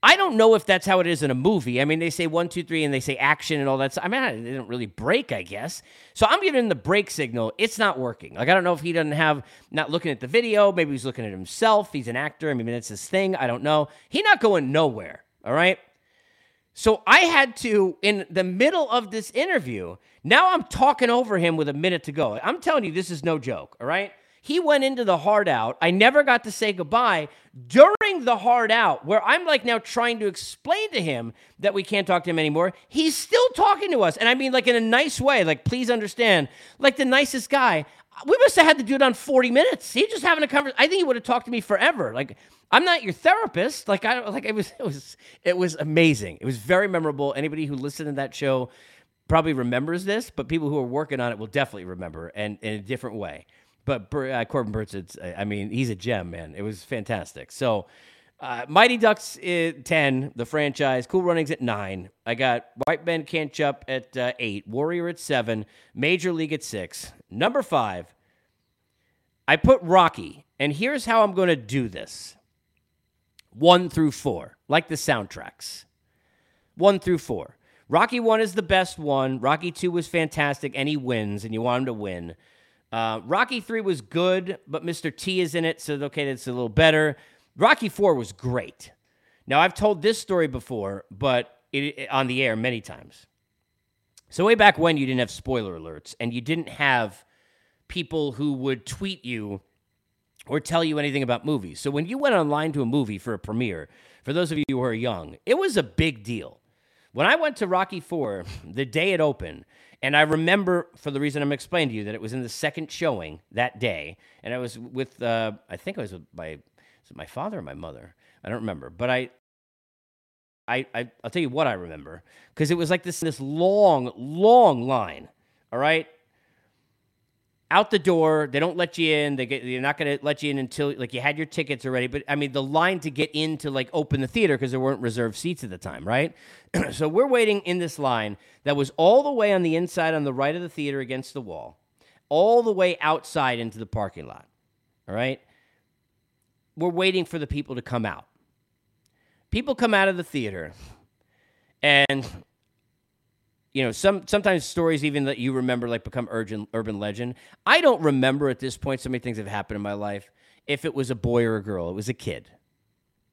I don't know if that's how it is in a movie. I mean, they say one, two, three, and they say action and all that. I mean, they don't really break, I guess. So I'm giving the break signal. It's not working. Like I don't know if he doesn't have not looking at the video. Maybe he's looking at himself. He's an actor. I mean, that's his thing. I don't know. He not going nowhere. All right. So I had to in the middle of this interview. Now I'm talking over him with a minute to go. I'm telling you, this is no joke. All right. He went into the hard out. I never got to say goodbye during the hard out, where I'm like now trying to explain to him that we can't talk to him anymore. He's still talking to us. And I mean, like in a nice way, like, please understand, like the nicest guy. We must have had to do it on 40 minutes. He just having a conversation. I think he would have talked to me forever. Like, I'm not your therapist. Like, I like it was, it was, it was amazing. It was very memorable. Anybody who listened to that show probably remembers this, but people who are working on it will definitely remember and in a different way. But uh, Corbin Burns, it's, I mean, he's a gem, man. It was fantastic. So, uh, Mighty Ducks at 10, the franchise. Cool Runnings at 9. I got White Men Can't Jump at uh, 8. Warrior at 7. Major League at 6. Number 5, I put Rocky. And here's how I'm going to do this 1 through 4, like the soundtracks. 1 through 4. Rocky 1 is the best one. Rocky 2 was fantastic, and he wins, and you want him to win. Uh, Rocky 3 was good, but Mr. T is in it, so okay, that's a little better. Rocky 4 was great. Now, I've told this story before, but it, it, on the air many times. So, way back when you didn't have spoiler alerts and you didn't have people who would tweet you or tell you anything about movies. So when you went online to a movie for a premiere, for those of you who are young, it was a big deal. When I went to Rocky 4, the day it opened, and I remember, for the reason I'm explaining to you, that it was in the second showing that day, and I was with, uh, I think I was with my, was my father or my mother? I don't remember, but I, I, I will tell you what I remember because it was like this this long, long line. All right, out the door. They don't let you in. They get, they're not going to let you in until like you had your tickets already. But I mean, the line to get in to like open the theater because there weren't reserved seats at the time, right? so we're waiting in this line that was all the way on the inside on the right of the theater against the wall, all the way outside into the parking lot. All right, we're waiting for the people to come out. People come out of the theater, and you know, some sometimes stories even that you remember like become urban urban legend. I don't remember at this point. So many things have happened in my life. If it was a boy or a girl, it was a kid.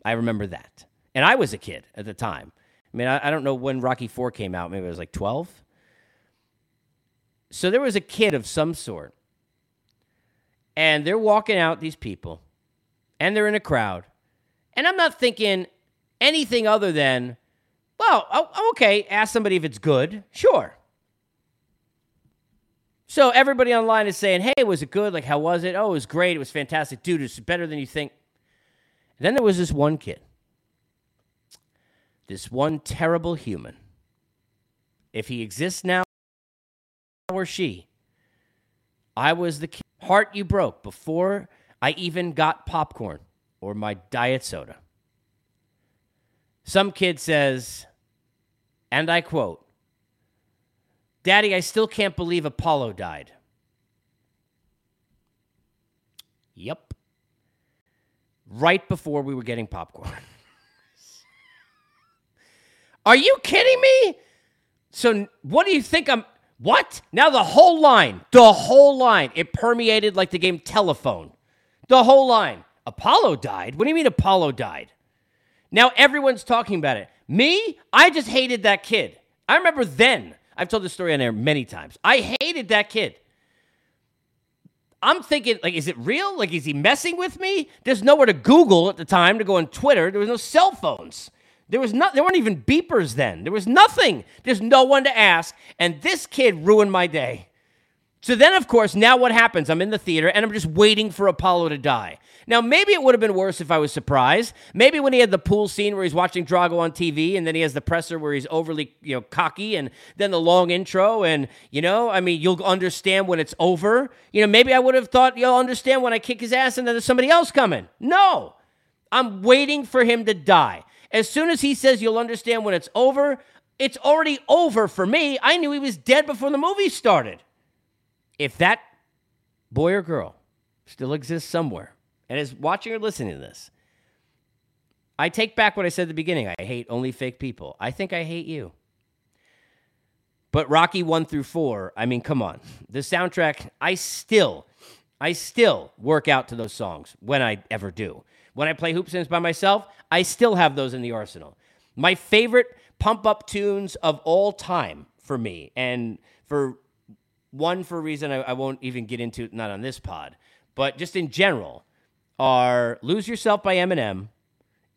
I remember that, and I was a kid at the time. I mean, I, I don't know when Rocky Four came out. Maybe it was like twelve. So there was a kid of some sort, and they're walking out. These people, and they're in a crowd, and I'm not thinking anything other than well, oh, oh, okay, ask somebody if it's good. Sure. So everybody online is saying, hey, was it good? Like, how was it? Oh, it was great. It was fantastic. Dude, it's better than you think. And then there was this one kid, this one terrible human. If he exists now or she, I was the kid. heart you broke before I even got popcorn or my diet soda. Some kid says, and I quote, Daddy, I still can't believe Apollo died. Yep. Right before we were getting popcorn. Are you kidding me? So, what do you think I'm. What? Now the whole line, the whole line, it permeated like the game telephone. The whole line. Apollo died? What do you mean Apollo died? Now everyone's talking about it. Me, I just hated that kid. I remember then. I've told this story on air many times. I hated that kid. I'm thinking, like, is it real? Like, is he messing with me? There's nowhere to Google at the time to go on Twitter. There was no cell phones. There was not. There weren't even beepers then. There was nothing. There's no one to ask. And this kid ruined my day. So then, of course, now what happens? I'm in the theater and I'm just waiting for Apollo to die. Now, maybe it would have been worse if I was surprised. Maybe when he had the pool scene where he's watching Drago on TV, and then he has the presser where he's overly, you know, cocky, and then the long intro, and you know, I mean, you'll understand when it's over. You know, maybe I would have thought you'll understand when I kick his ass, and then there's somebody else coming. No, I'm waiting for him to die. As soon as he says you'll understand when it's over, it's already over for me. I knew he was dead before the movie started. If that boy or girl still exists somewhere, and is watching or listening to this, I take back what I said at the beginning. I hate only fake people. I think I hate you. But Rocky 1 through 4, I mean, come on. The soundtrack, I still, I still work out to those songs when I ever do. When I play Hoop Sims by myself, I still have those in the arsenal. My favorite pump up tunes of all time for me, and for one for a reason I, I won't even get into, not on this pod, but just in general, are "Lose Yourself" by Eminem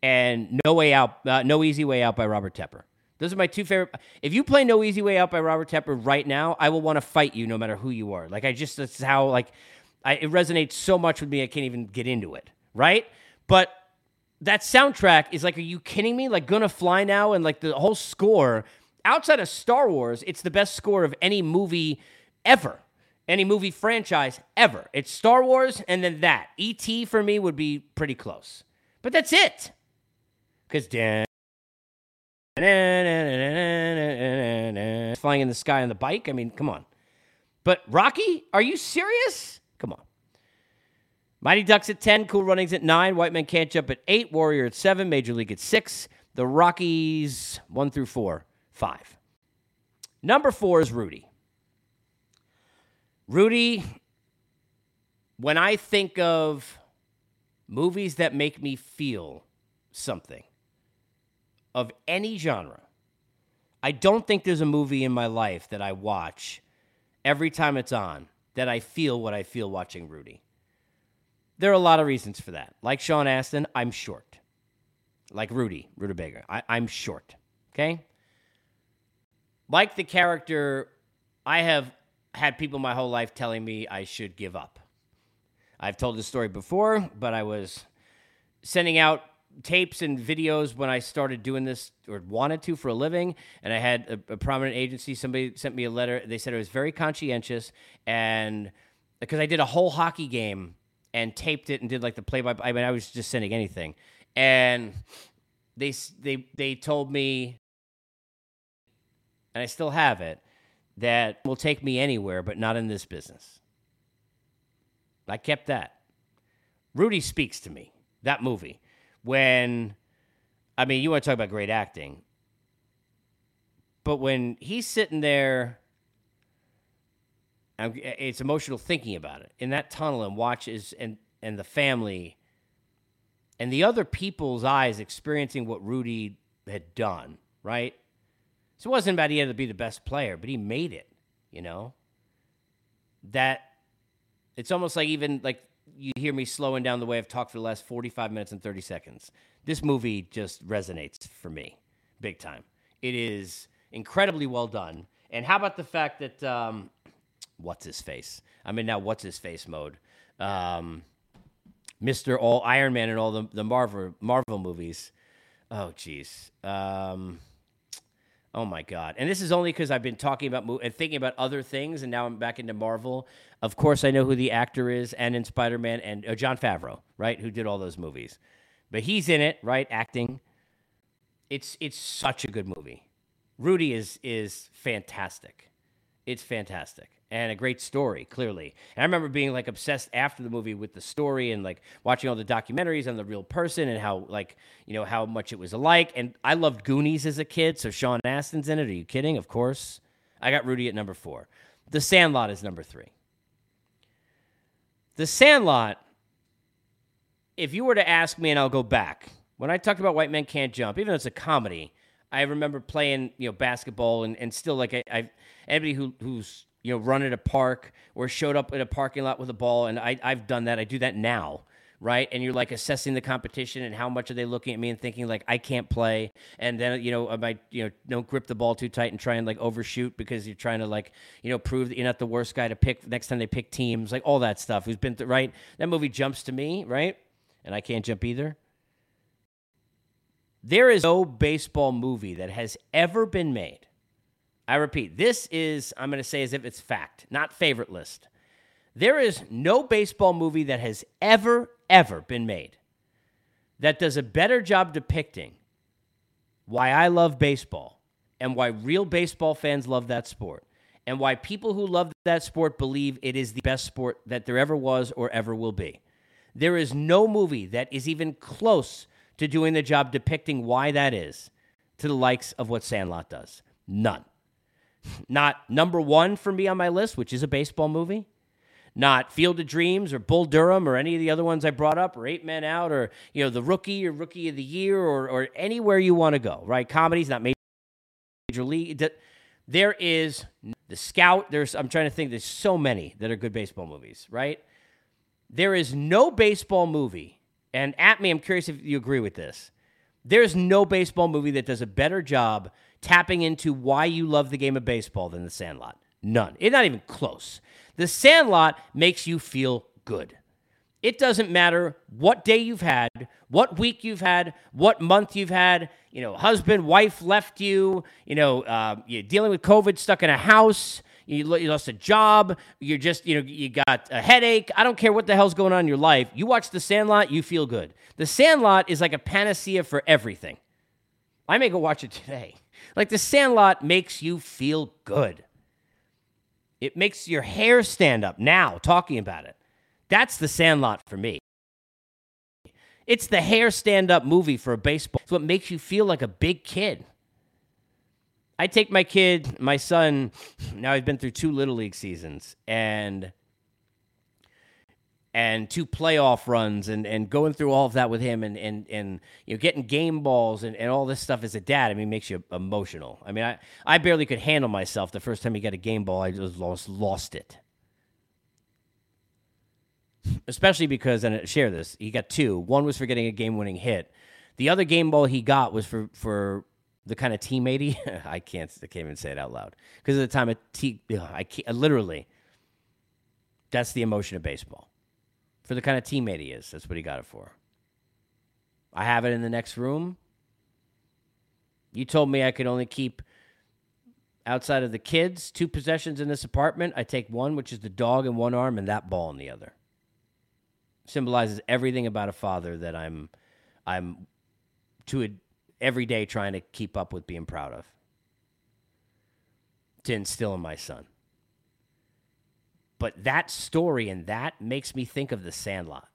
and "No Way Out," uh, "No Easy Way Out" by Robert Tepper. Those are my two favorite. If you play "No Easy Way Out" by Robert Tepper right now, I will want to fight you no matter who you are. Like I just that's how like I, it resonates so much with me. I can't even get into it. Right, but that soundtrack is like, are you kidding me? Like "Gonna Fly Now" and like the whole score. Outside of Star Wars, it's the best score of any movie ever any movie franchise ever. It's Star Wars and then that. E.T. for me would be pretty close. But that's it. Because Dan. Flying in the sky on the bike. I mean, come on. But Rocky, are you serious? Come on. Mighty Ducks at 10, Cool Runnings at 9, White Men Can't Jump at 8, Warrior at 7, Major League at 6, the Rockies 1 through 4, 5. Number 4 is Rudy. Rudy, when I think of movies that make me feel something of any genre, I don't think there's a movie in my life that I watch every time it's on that I feel what I feel watching Rudy. There are a lot of reasons for that. Like Sean Astin, I'm short. Like Rudy, Rutabaga, I, I'm short. Okay? Like the character, I have had people my whole life telling me I should give up. I've told this story before, but I was sending out tapes and videos when I started doing this or wanted to for a living. And I had a, a, prominent agency. Somebody sent me a letter. They said it was very conscientious. And because I did a whole hockey game and taped it and did like the play by I mean, I was just sending anything. And they, they, they told me, and I still have it, that will take me anywhere, but not in this business. I kept that. Rudy speaks to me, that movie when, I mean, you want to talk about great acting, but when he's sitting there, it's emotional thinking about it in that tunnel and watches and and the family and the other people's eyes experiencing what Rudy had done, right? So it wasn't about he had to be the best player, but he made it, you know? That it's almost like even like you hear me slowing down the way I've talked for the last 45 minutes and 30 seconds. This movie just resonates for me big time. It is incredibly well done. And how about the fact that, um, what's his face? I'm in now what's his face mode. Um, Mr. All Iron Man and all the, the Marvel, Marvel movies. Oh, jeez. Um, Oh my God. And this is only because I've been talking about mo- and thinking about other things, and now I'm back into Marvel. Of course, I know who the actor is, and in Spider Man, and uh, Jon Favreau, right, who did all those movies. But he's in it, right, acting. It's it's such a good movie. Rudy is is fantastic. It's fantastic and a great story, clearly. And I remember being like obsessed after the movie with the story and like watching all the documentaries on the real person and how like you know how much it was alike. And I loved Goonies as a kid, so Sean Astin's in it. Are you kidding? Of course. I got Rudy at number four. The Sandlot is number three. The Sandlot. If you were to ask me, and I'll go back when I talked about White Men Can't Jump, even though it's a comedy. I remember playing, you know, basketball and, and still like I, I anybody who who's you know, run at a park or showed up in a parking lot with a ball. And I, I've done that. I do that now, right? And you're like assessing the competition and how much are they looking at me and thinking like I can't play. And then you know I might you know don't grip the ball too tight and try and like overshoot because you're trying to like you know prove that you're not the worst guy to pick next time they pick teams, like all that stuff. Who's been th- right? That movie jumps to me, right? And I can't jump either. There is no baseball movie that has ever been made I repeat, this is, I'm going to say as if it's fact, not favorite list. There is no baseball movie that has ever, ever been made that does a better job depicting why I love baseball and why real baseball fans love that sport and why people who love that sport believe it is the best sport that there ever was or ever will be. There is no movie that is even close to doing the job depicting why that is to the likes of what Sandlot does. None. Not number one for me on my list, which is a baseball movie. Not Field of Dreams or Bull Durham or any of the other ones I brought up, or Eight Men Out, or you know the Rookie or Rookie of the Year, or or anywhere you want to go. Right? Comedies, not major league. There is the Scout. There's I'm trying to think. There's so many that are good baseball movies. Right? There is no baseball movie, and at me, I'm curious if you agree with this. There's no baseball movie that does a better job tapping into why you love the game of baseball than The Sandlot. None. It's not even close. The Sandlot makes you feel good. It doesn't matter what day you've had, what week you've had, what month you've had. You know, husband, wife left you. You know, uh, you're dealing with COVID, stuck in a house. You, you lost a job. You're just, you know, you got a headache. I don't care what the hell's going on in your life. You watch The Sandlot, you feel good. The Sandlot is like a panacea for everything. I may go watch it today. Like the Sandlot makes you feel good. It makes your hair stand up now talking about it. That's the Sandlot for me. It's the hair stand up movie for a baseball. It's what makes you feel like a big kid. I take my kid, my son, now I've been through two little league seasons and and two playoff runs and, and going through all of that with him and, and, and you know getting game balls and, and all this stuff as a dad, I mean makes you emotional. I mean I, I barely could handle myself the first time he got a game ball, I just lost lost it. especially because, and I share this, he got two. One was for getting a game winning hit. The other game ball he got was for, for the kind of teammate he, I can't, I can't even say it out loud. Because at the time, I can't, literally, that's the emotion of baseball. For the kind of teammate he is, that's what he got it for. I have it in the next room. You told me I could only keep outside of the kids two possessions in this apartment. I take one, which is the dog in one arm, and that ball in the other. Symbolizes everything about a father that I'm, I'm, to a, every day trying to keep up with being proud of. To instill in my son. But that story and that makes me think of the Sandlot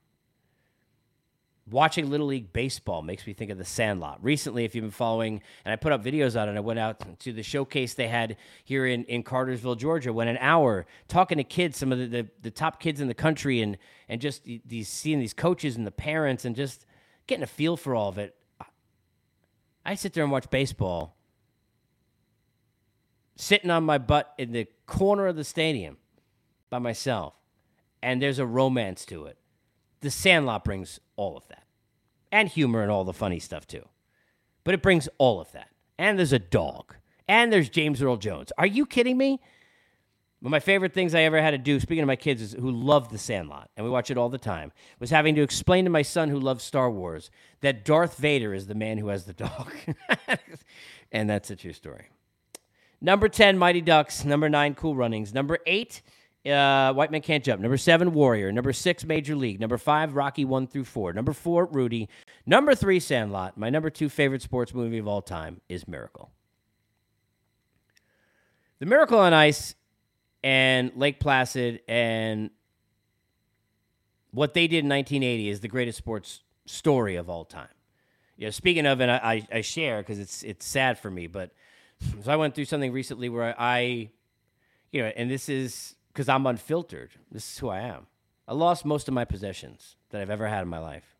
watching Little League Baseball makes me think of the Sandlot. Recently, if you've been following, and I put up videos on it, I went out to the showcase they had here in, in Cartersville, Georgia, went an hour talking to kids, some of the, the, the top kids in the country, and, and just these seeing these coaches and the parents and just getting a feel for all of it. I sit there and watch baseball, sitting on my butt in the corner of the stadium by myself, and there's a romance to it. The Sandlot brings all of that. And humor and all the funny stuff too. But it brings all of that. And there's a dog. And there's James Earl Jones. Are you kidding me? One of my favorite things I ever had to do, speaking of my kids, is who love The Sandlot, and we watch it all the time, was having to explain to my son who loves Star Wars that Darth Vader is the man who has the dog. and that's a true story. Number 10, Mighty Ducks. Number 9, Cool Runnings. Number 8, uh, White Man Can't Jump. Number seven, Warrior. Number six, Major League. Number five, Rocky one through four. Number four, Rudy. Number three, Sandlot. My number two favorite sports movie of all time is Miracle. The Miracle on Ice and Lake Placid and what they did in 1980 is the greatest sports story of all time. You know, speaking of, and I, I share because it's it's sad for me, but so I went through something recently where I, you know, and this is because I'm unfiltered. This is who I am. I lost most of my possessions that I've ever had in my life.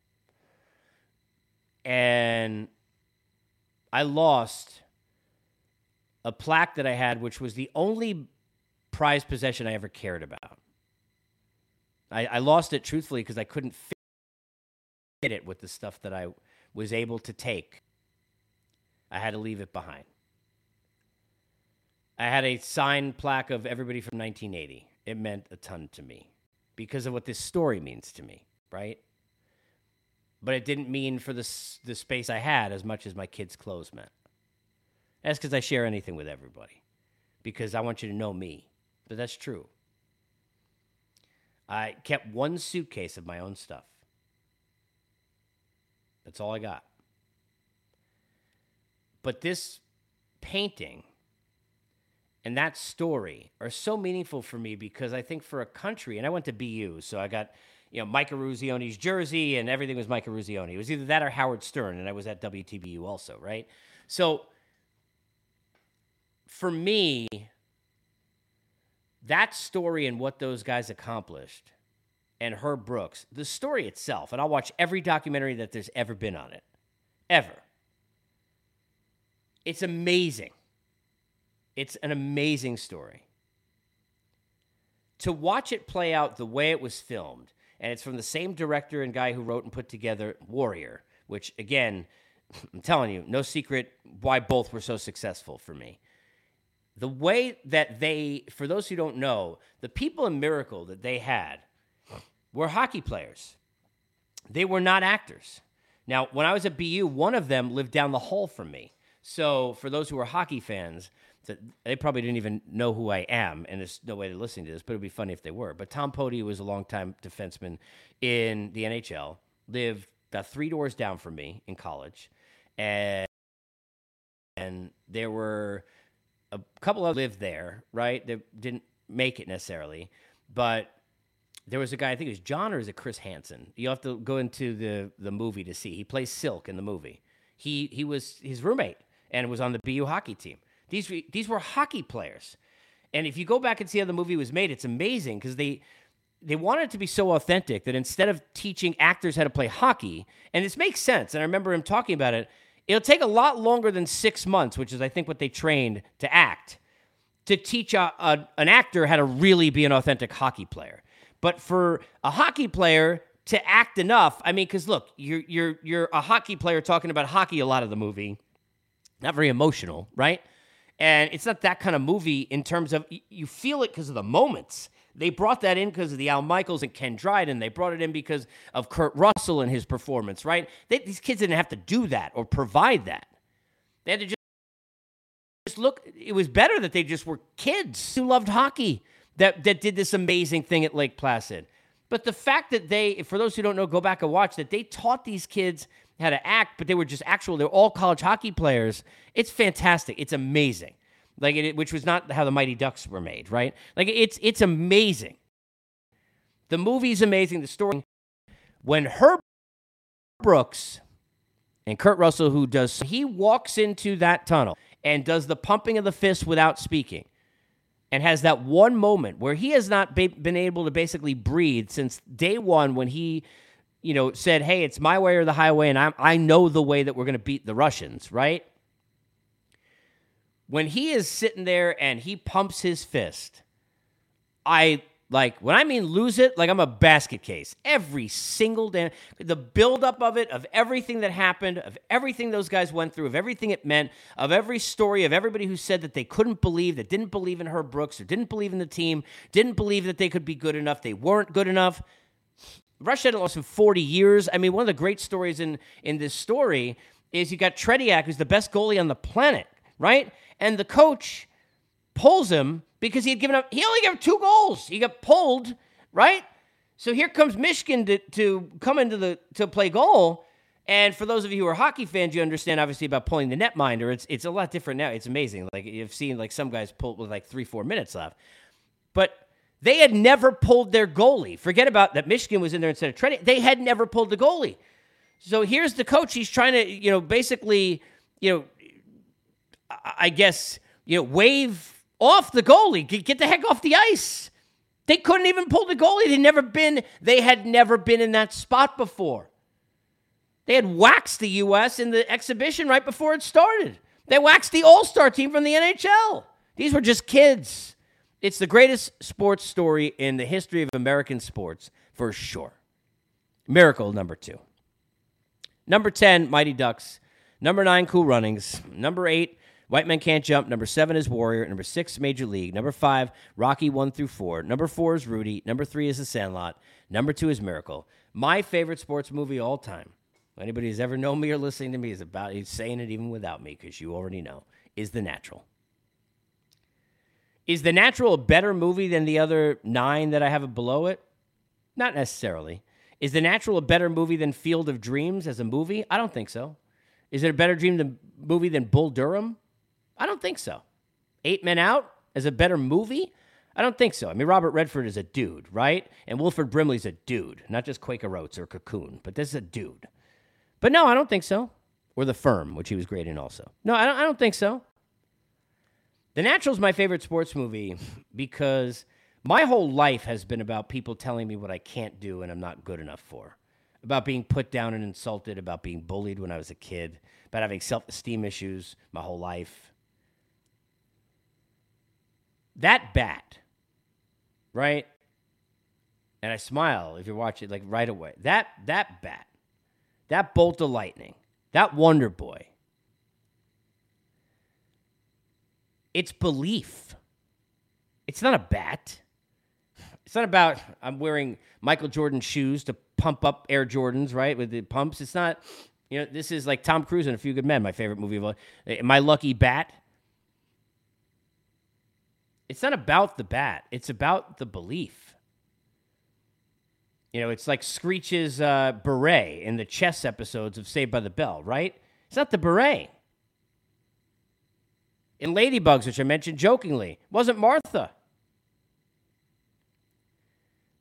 And I lost a plaque that I had, which was the only prized possession I ever cared about. I, I lost it truthfully because I couldn't fit it with the stuff that I was able to take. I had to leave it behind. I had a signed plaque of everybody from 1980. It meant a ton to me because of what this story means to me, right? But it didn't mean for the, the space I had as much as my kids' clothes meant. That's because I share anything with everybody because I want you to know me. But that's true. I kept one suitcase of my own stuff. That's all I got. But this painting and that story are so meaningful for me because I think for a country, and I went to BU, so I got you know Mike Eruzione's jersey, and everything was Mike Eruzione. It was either that or Howard Stern, and I was at WTBU also, right? So for me, that story and what those guys accomplished, and Herb Brooks, the story itself, and I'll watch every documentary that there's ever been on it, ever. It's amazing. It's an amazing story. To watch it play out the way it was filmed, and it's from the same director and guy who wrote and put together Warrior, which, again, I'm telling you, no secret why both were so successful for me. The way that they, for those who don't know, the people in Miracle that they had were hockey players. They were not actors. Now, when I was at BU, one of them lived down the hall from me. So, for those who are hockey fans, that they probably didn't even know who I am, and there's no way they're listening to this, but it'd be funny if they were. But Tom Poti was a longtime defenseman in the NHL, lived about three doors down from me in college, and and there were a couple of lived there, right? That didn't make it necessarily, but there was a guy, I think it was John or is it Chris Hansen? You have to go into the the movie to see. He plays Silk in the movie. He he was his roommate and was on the BU hockey team. These these were hockey players, and if you go back and see how the movie was made, it's amazing because they they wanted it to be so authentic that instead of teaching actors how to play hockey, and this makes sense, and I remember him talking about it. It'll take a lot longer than six months, which is I think what they trained to act, to teach a, a, an actor how to really be an authentic hockey player. But for a hockey player to act enough, I mean, because look, you're you're you're a hockey player talking about hockey a lot of the movie, not very emotional, right? And it's not that kind of movie in terms of you feel it because of the moments. They brought that in because of the Al Michaels and Ken Dryden. They brought it in because of Kurt Russell and his performance, right? They, these kids didn't have to do that or provide that. They had to just, just look. It was better that they just were kids who loved hockey that, that did this amazing thing at Lake Placid. But the fact that they, for those who don't know, go back and watch that they taught these kids how to act, but they were just actual, they're all college hockey players. It's fantastic. It's amazing like it, which was not how the Mighty Ducks were made, right? Like it's it's amazing. The movie's amazing. The story. When Herb Brooks and Kurt Russell, who does, he walks into that tunnel and does the pumping of the fist without speaking, and has that one moment where he has not been able to basically breathe since day one when he, you know, said, "Hey, it's my way or the highway," and I I know the way that we're going to beat the Russians, right? when he is sitting there and he pumps his fist, I like when I mean lose it, like I'm a basket case. Every single day, the buildup of it, of everything that happened, of everything those guys went through, of everything it meant, of every story, of everybody who said that they couldn't believe, that didn't believe in Herb Brooks, or didn't believe in the team, didn't believe that they could be good enough, they weren't good enough. Russia hadn't lost in 40 years. I mean, one of the great stories in in this story is you got Tretiak, who's the best goalie on the planet, right? and the coach pulls him because he had given up. He only gave two goals. He got pulled, right? So here comes Myshkin to, to come into the to play goal. And for those of you who are hockey fans, you understand obviously about pulling the netminder. It's it's a lot different now. It's amazing. Like you've seen like some guys pull with like three four minutes left, but they had never pulled their goalie. Forget about that. Myshkin was in there instead of training. They had never pulled the goalie. So here's the coach. He's trying to you know basically you know I guess, you know, wave off the goalie, get the heck off the ice. They couldn't even pull the goalie. They never been, they had never been in that spot before. They had waxed the U.S. in the exhibition right before it started. They waxed the All Star team from the NHL. These were just kids. It's the greatest sports story in the history of American sports, for sure. Miracle number two. Number 10, Mighty Ducks. Number nine, Cool Runnings. Number eight, White Men Can't Jump. Number seven is Warrior. Number six, Major League. Number five, Rocky one through four. Number four is Rudy. Number three is The Sandlot. Number two is Miracle. My favorite sports movie all time. Anybody who's ever known me or listening to me is about he's saying it even without me because you already know is The Natural. Is The Natural a better movie than the other nine that I have below it? Not necessarily. Is The Natural a better movie than Field of Dreams as a movie? I don't think so. Is it a better dream than movie than Bull Durham? I don't think so. Eight Men Out as a better movie? I don't think so. I mean, Robert Redford is a dude, right? And Wilford Brimley's a dude, not just Quaker Oats or Cocoon, but this is a dude. But no, I don't think so. Or The Firm, which he was great in also. No, I don't, I don't think so. The Natural is my favorite sports movie because my whole life has been about people telling me what I can't do and I'm not good enough for. About being put down and insulted, about being bullied when I was a kid, about having self esteem issues my whole life that bat, right? And I smile if you're watching, like right away. That that bat, that bolt of lightning, that Wonder Boy. It's belief. It's not a bat. It's not about I'm wearing Michael Jordan shoes to pump up Air Jordans, right? With the pumps. It's not, you know, this is like Tom Cruise in A Few Good Men, my favorite movie of all. My Lucky Bat. It's not about the bat, it's about the belief. You know, it's like Screech's uh, beret in the chess episodes of Saved by the Bell, right? It's not the beret. In Ladybugs, which I mentioned jokingly, wasn't Martha.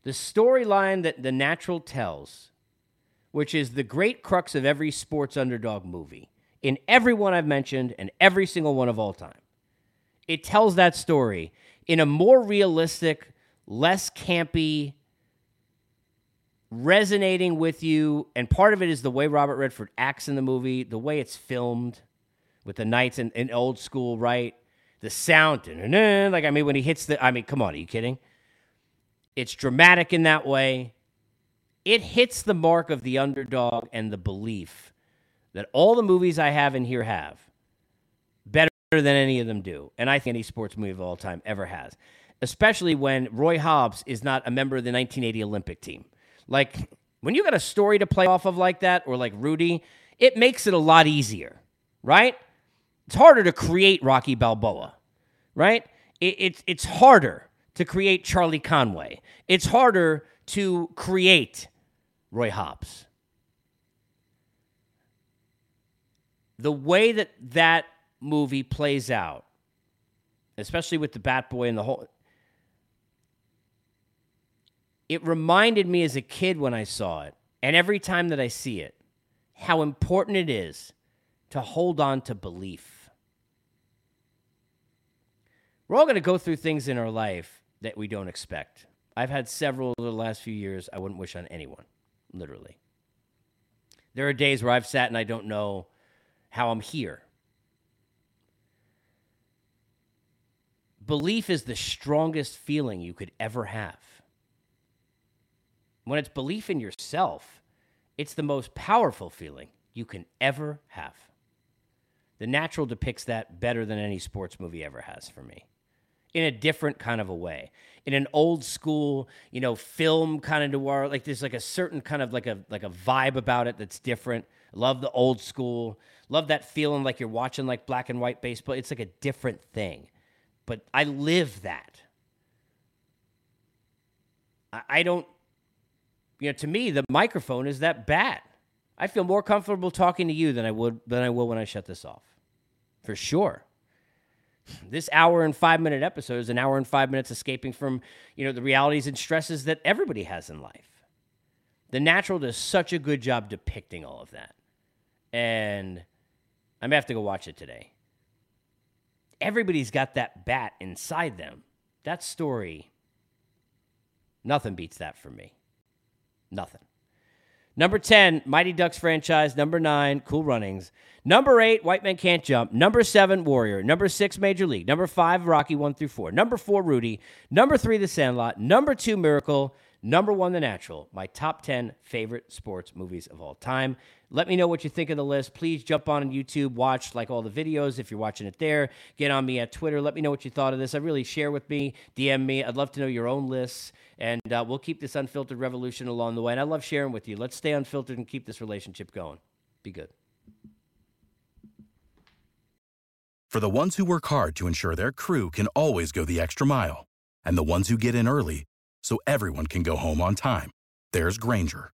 The storyline that The Natural tells, which is the great crux of every sports underdog movie, in every one I've mentioned and every single one of all time, it tells that story in a more realistic, less campy, resonating with you. And part of it is the way Robert Redford acts in the movie, the way it's filmed with the knights in, in old school, right? The sound, like I mean, when he hits the, I mean, come on, are you kidding? It's dramatic in that way. It hits the mark of the underdog and the belief that all the movies I have in here have better than any of them do. And I think any sports movie of all time ever has, especially when Roy Hobbs is not a member of the 1980 Olympic team. Like, when you got a story to play off of like that, or like Rudy, it makes it a lot easier, right? It's harder to create Rocky Balboa, right? It, it's it's harder to create Charlie Conway. It's harder to create Roy Hobbs. The way that that movie plays out, especially with the Bat Boy and the whole, it reminded me as a kid when I saw it, and every time that I see it, how important it is to hold on to belief. We're all going to go through things in our life that we don't expect. I've had several the last few years I wouldn't wish on anyone, literally. There are days where I've sat and I don't know how I'm here. Belief is the strongest feeling you could ever have. When it's belief in yourself, it's the most powerful feeling you can ever have. The Natural depicts that better than any sports movie ever has for me in a different kind of a way. In an old school, you know, film kind of noir, like there's like a certain kind of like a like a vibe about it that's different. Love the old school. Love that feeling like you're watching like black and white baseball. It's like a different thing. But I live that. I, I don't you know, to me, the microphone is that bad. I feel more comfortable talking to you than I would than I will when I shut this off. For sure this hour and five minute episode is an hour and five minutes escaping from you know the realities and stresses that everybody has in life. The natural does such a good job depicting all of that. And i may have to go watch it today. Everybody's got that bat inside them. That story nothing beats that for me. Nothing Number 10, Mighty Ducks franchise. Number 9, Cool Runnings. Number 8, White Men Can't Jump. Number 7, Warrior. Number 6, Major League. Number 5, Rocky 1 through 4. Number 4, Rudy. Number 3, The Sandlot. Number 2, Miracle. Number 1, The Natural. My top 10 favorite sports movies of all time. Let me know what you think of the list. Please jump on YouTube, watch like all the videos if you're watching it there. Get on me at Twitter. Let me know what you thought of this. I really share with me, DM me. I'd love to know your own lists. And uh, we'll keep this unfiltered revolution along the way. And I love sharing with you. Let's stay unfiltered and keep this relationship going. Be good. For the ones who work hard to ensure their crew can always go the extra mile, and the ones who get in early so everyone can go home on time, there's Grainger,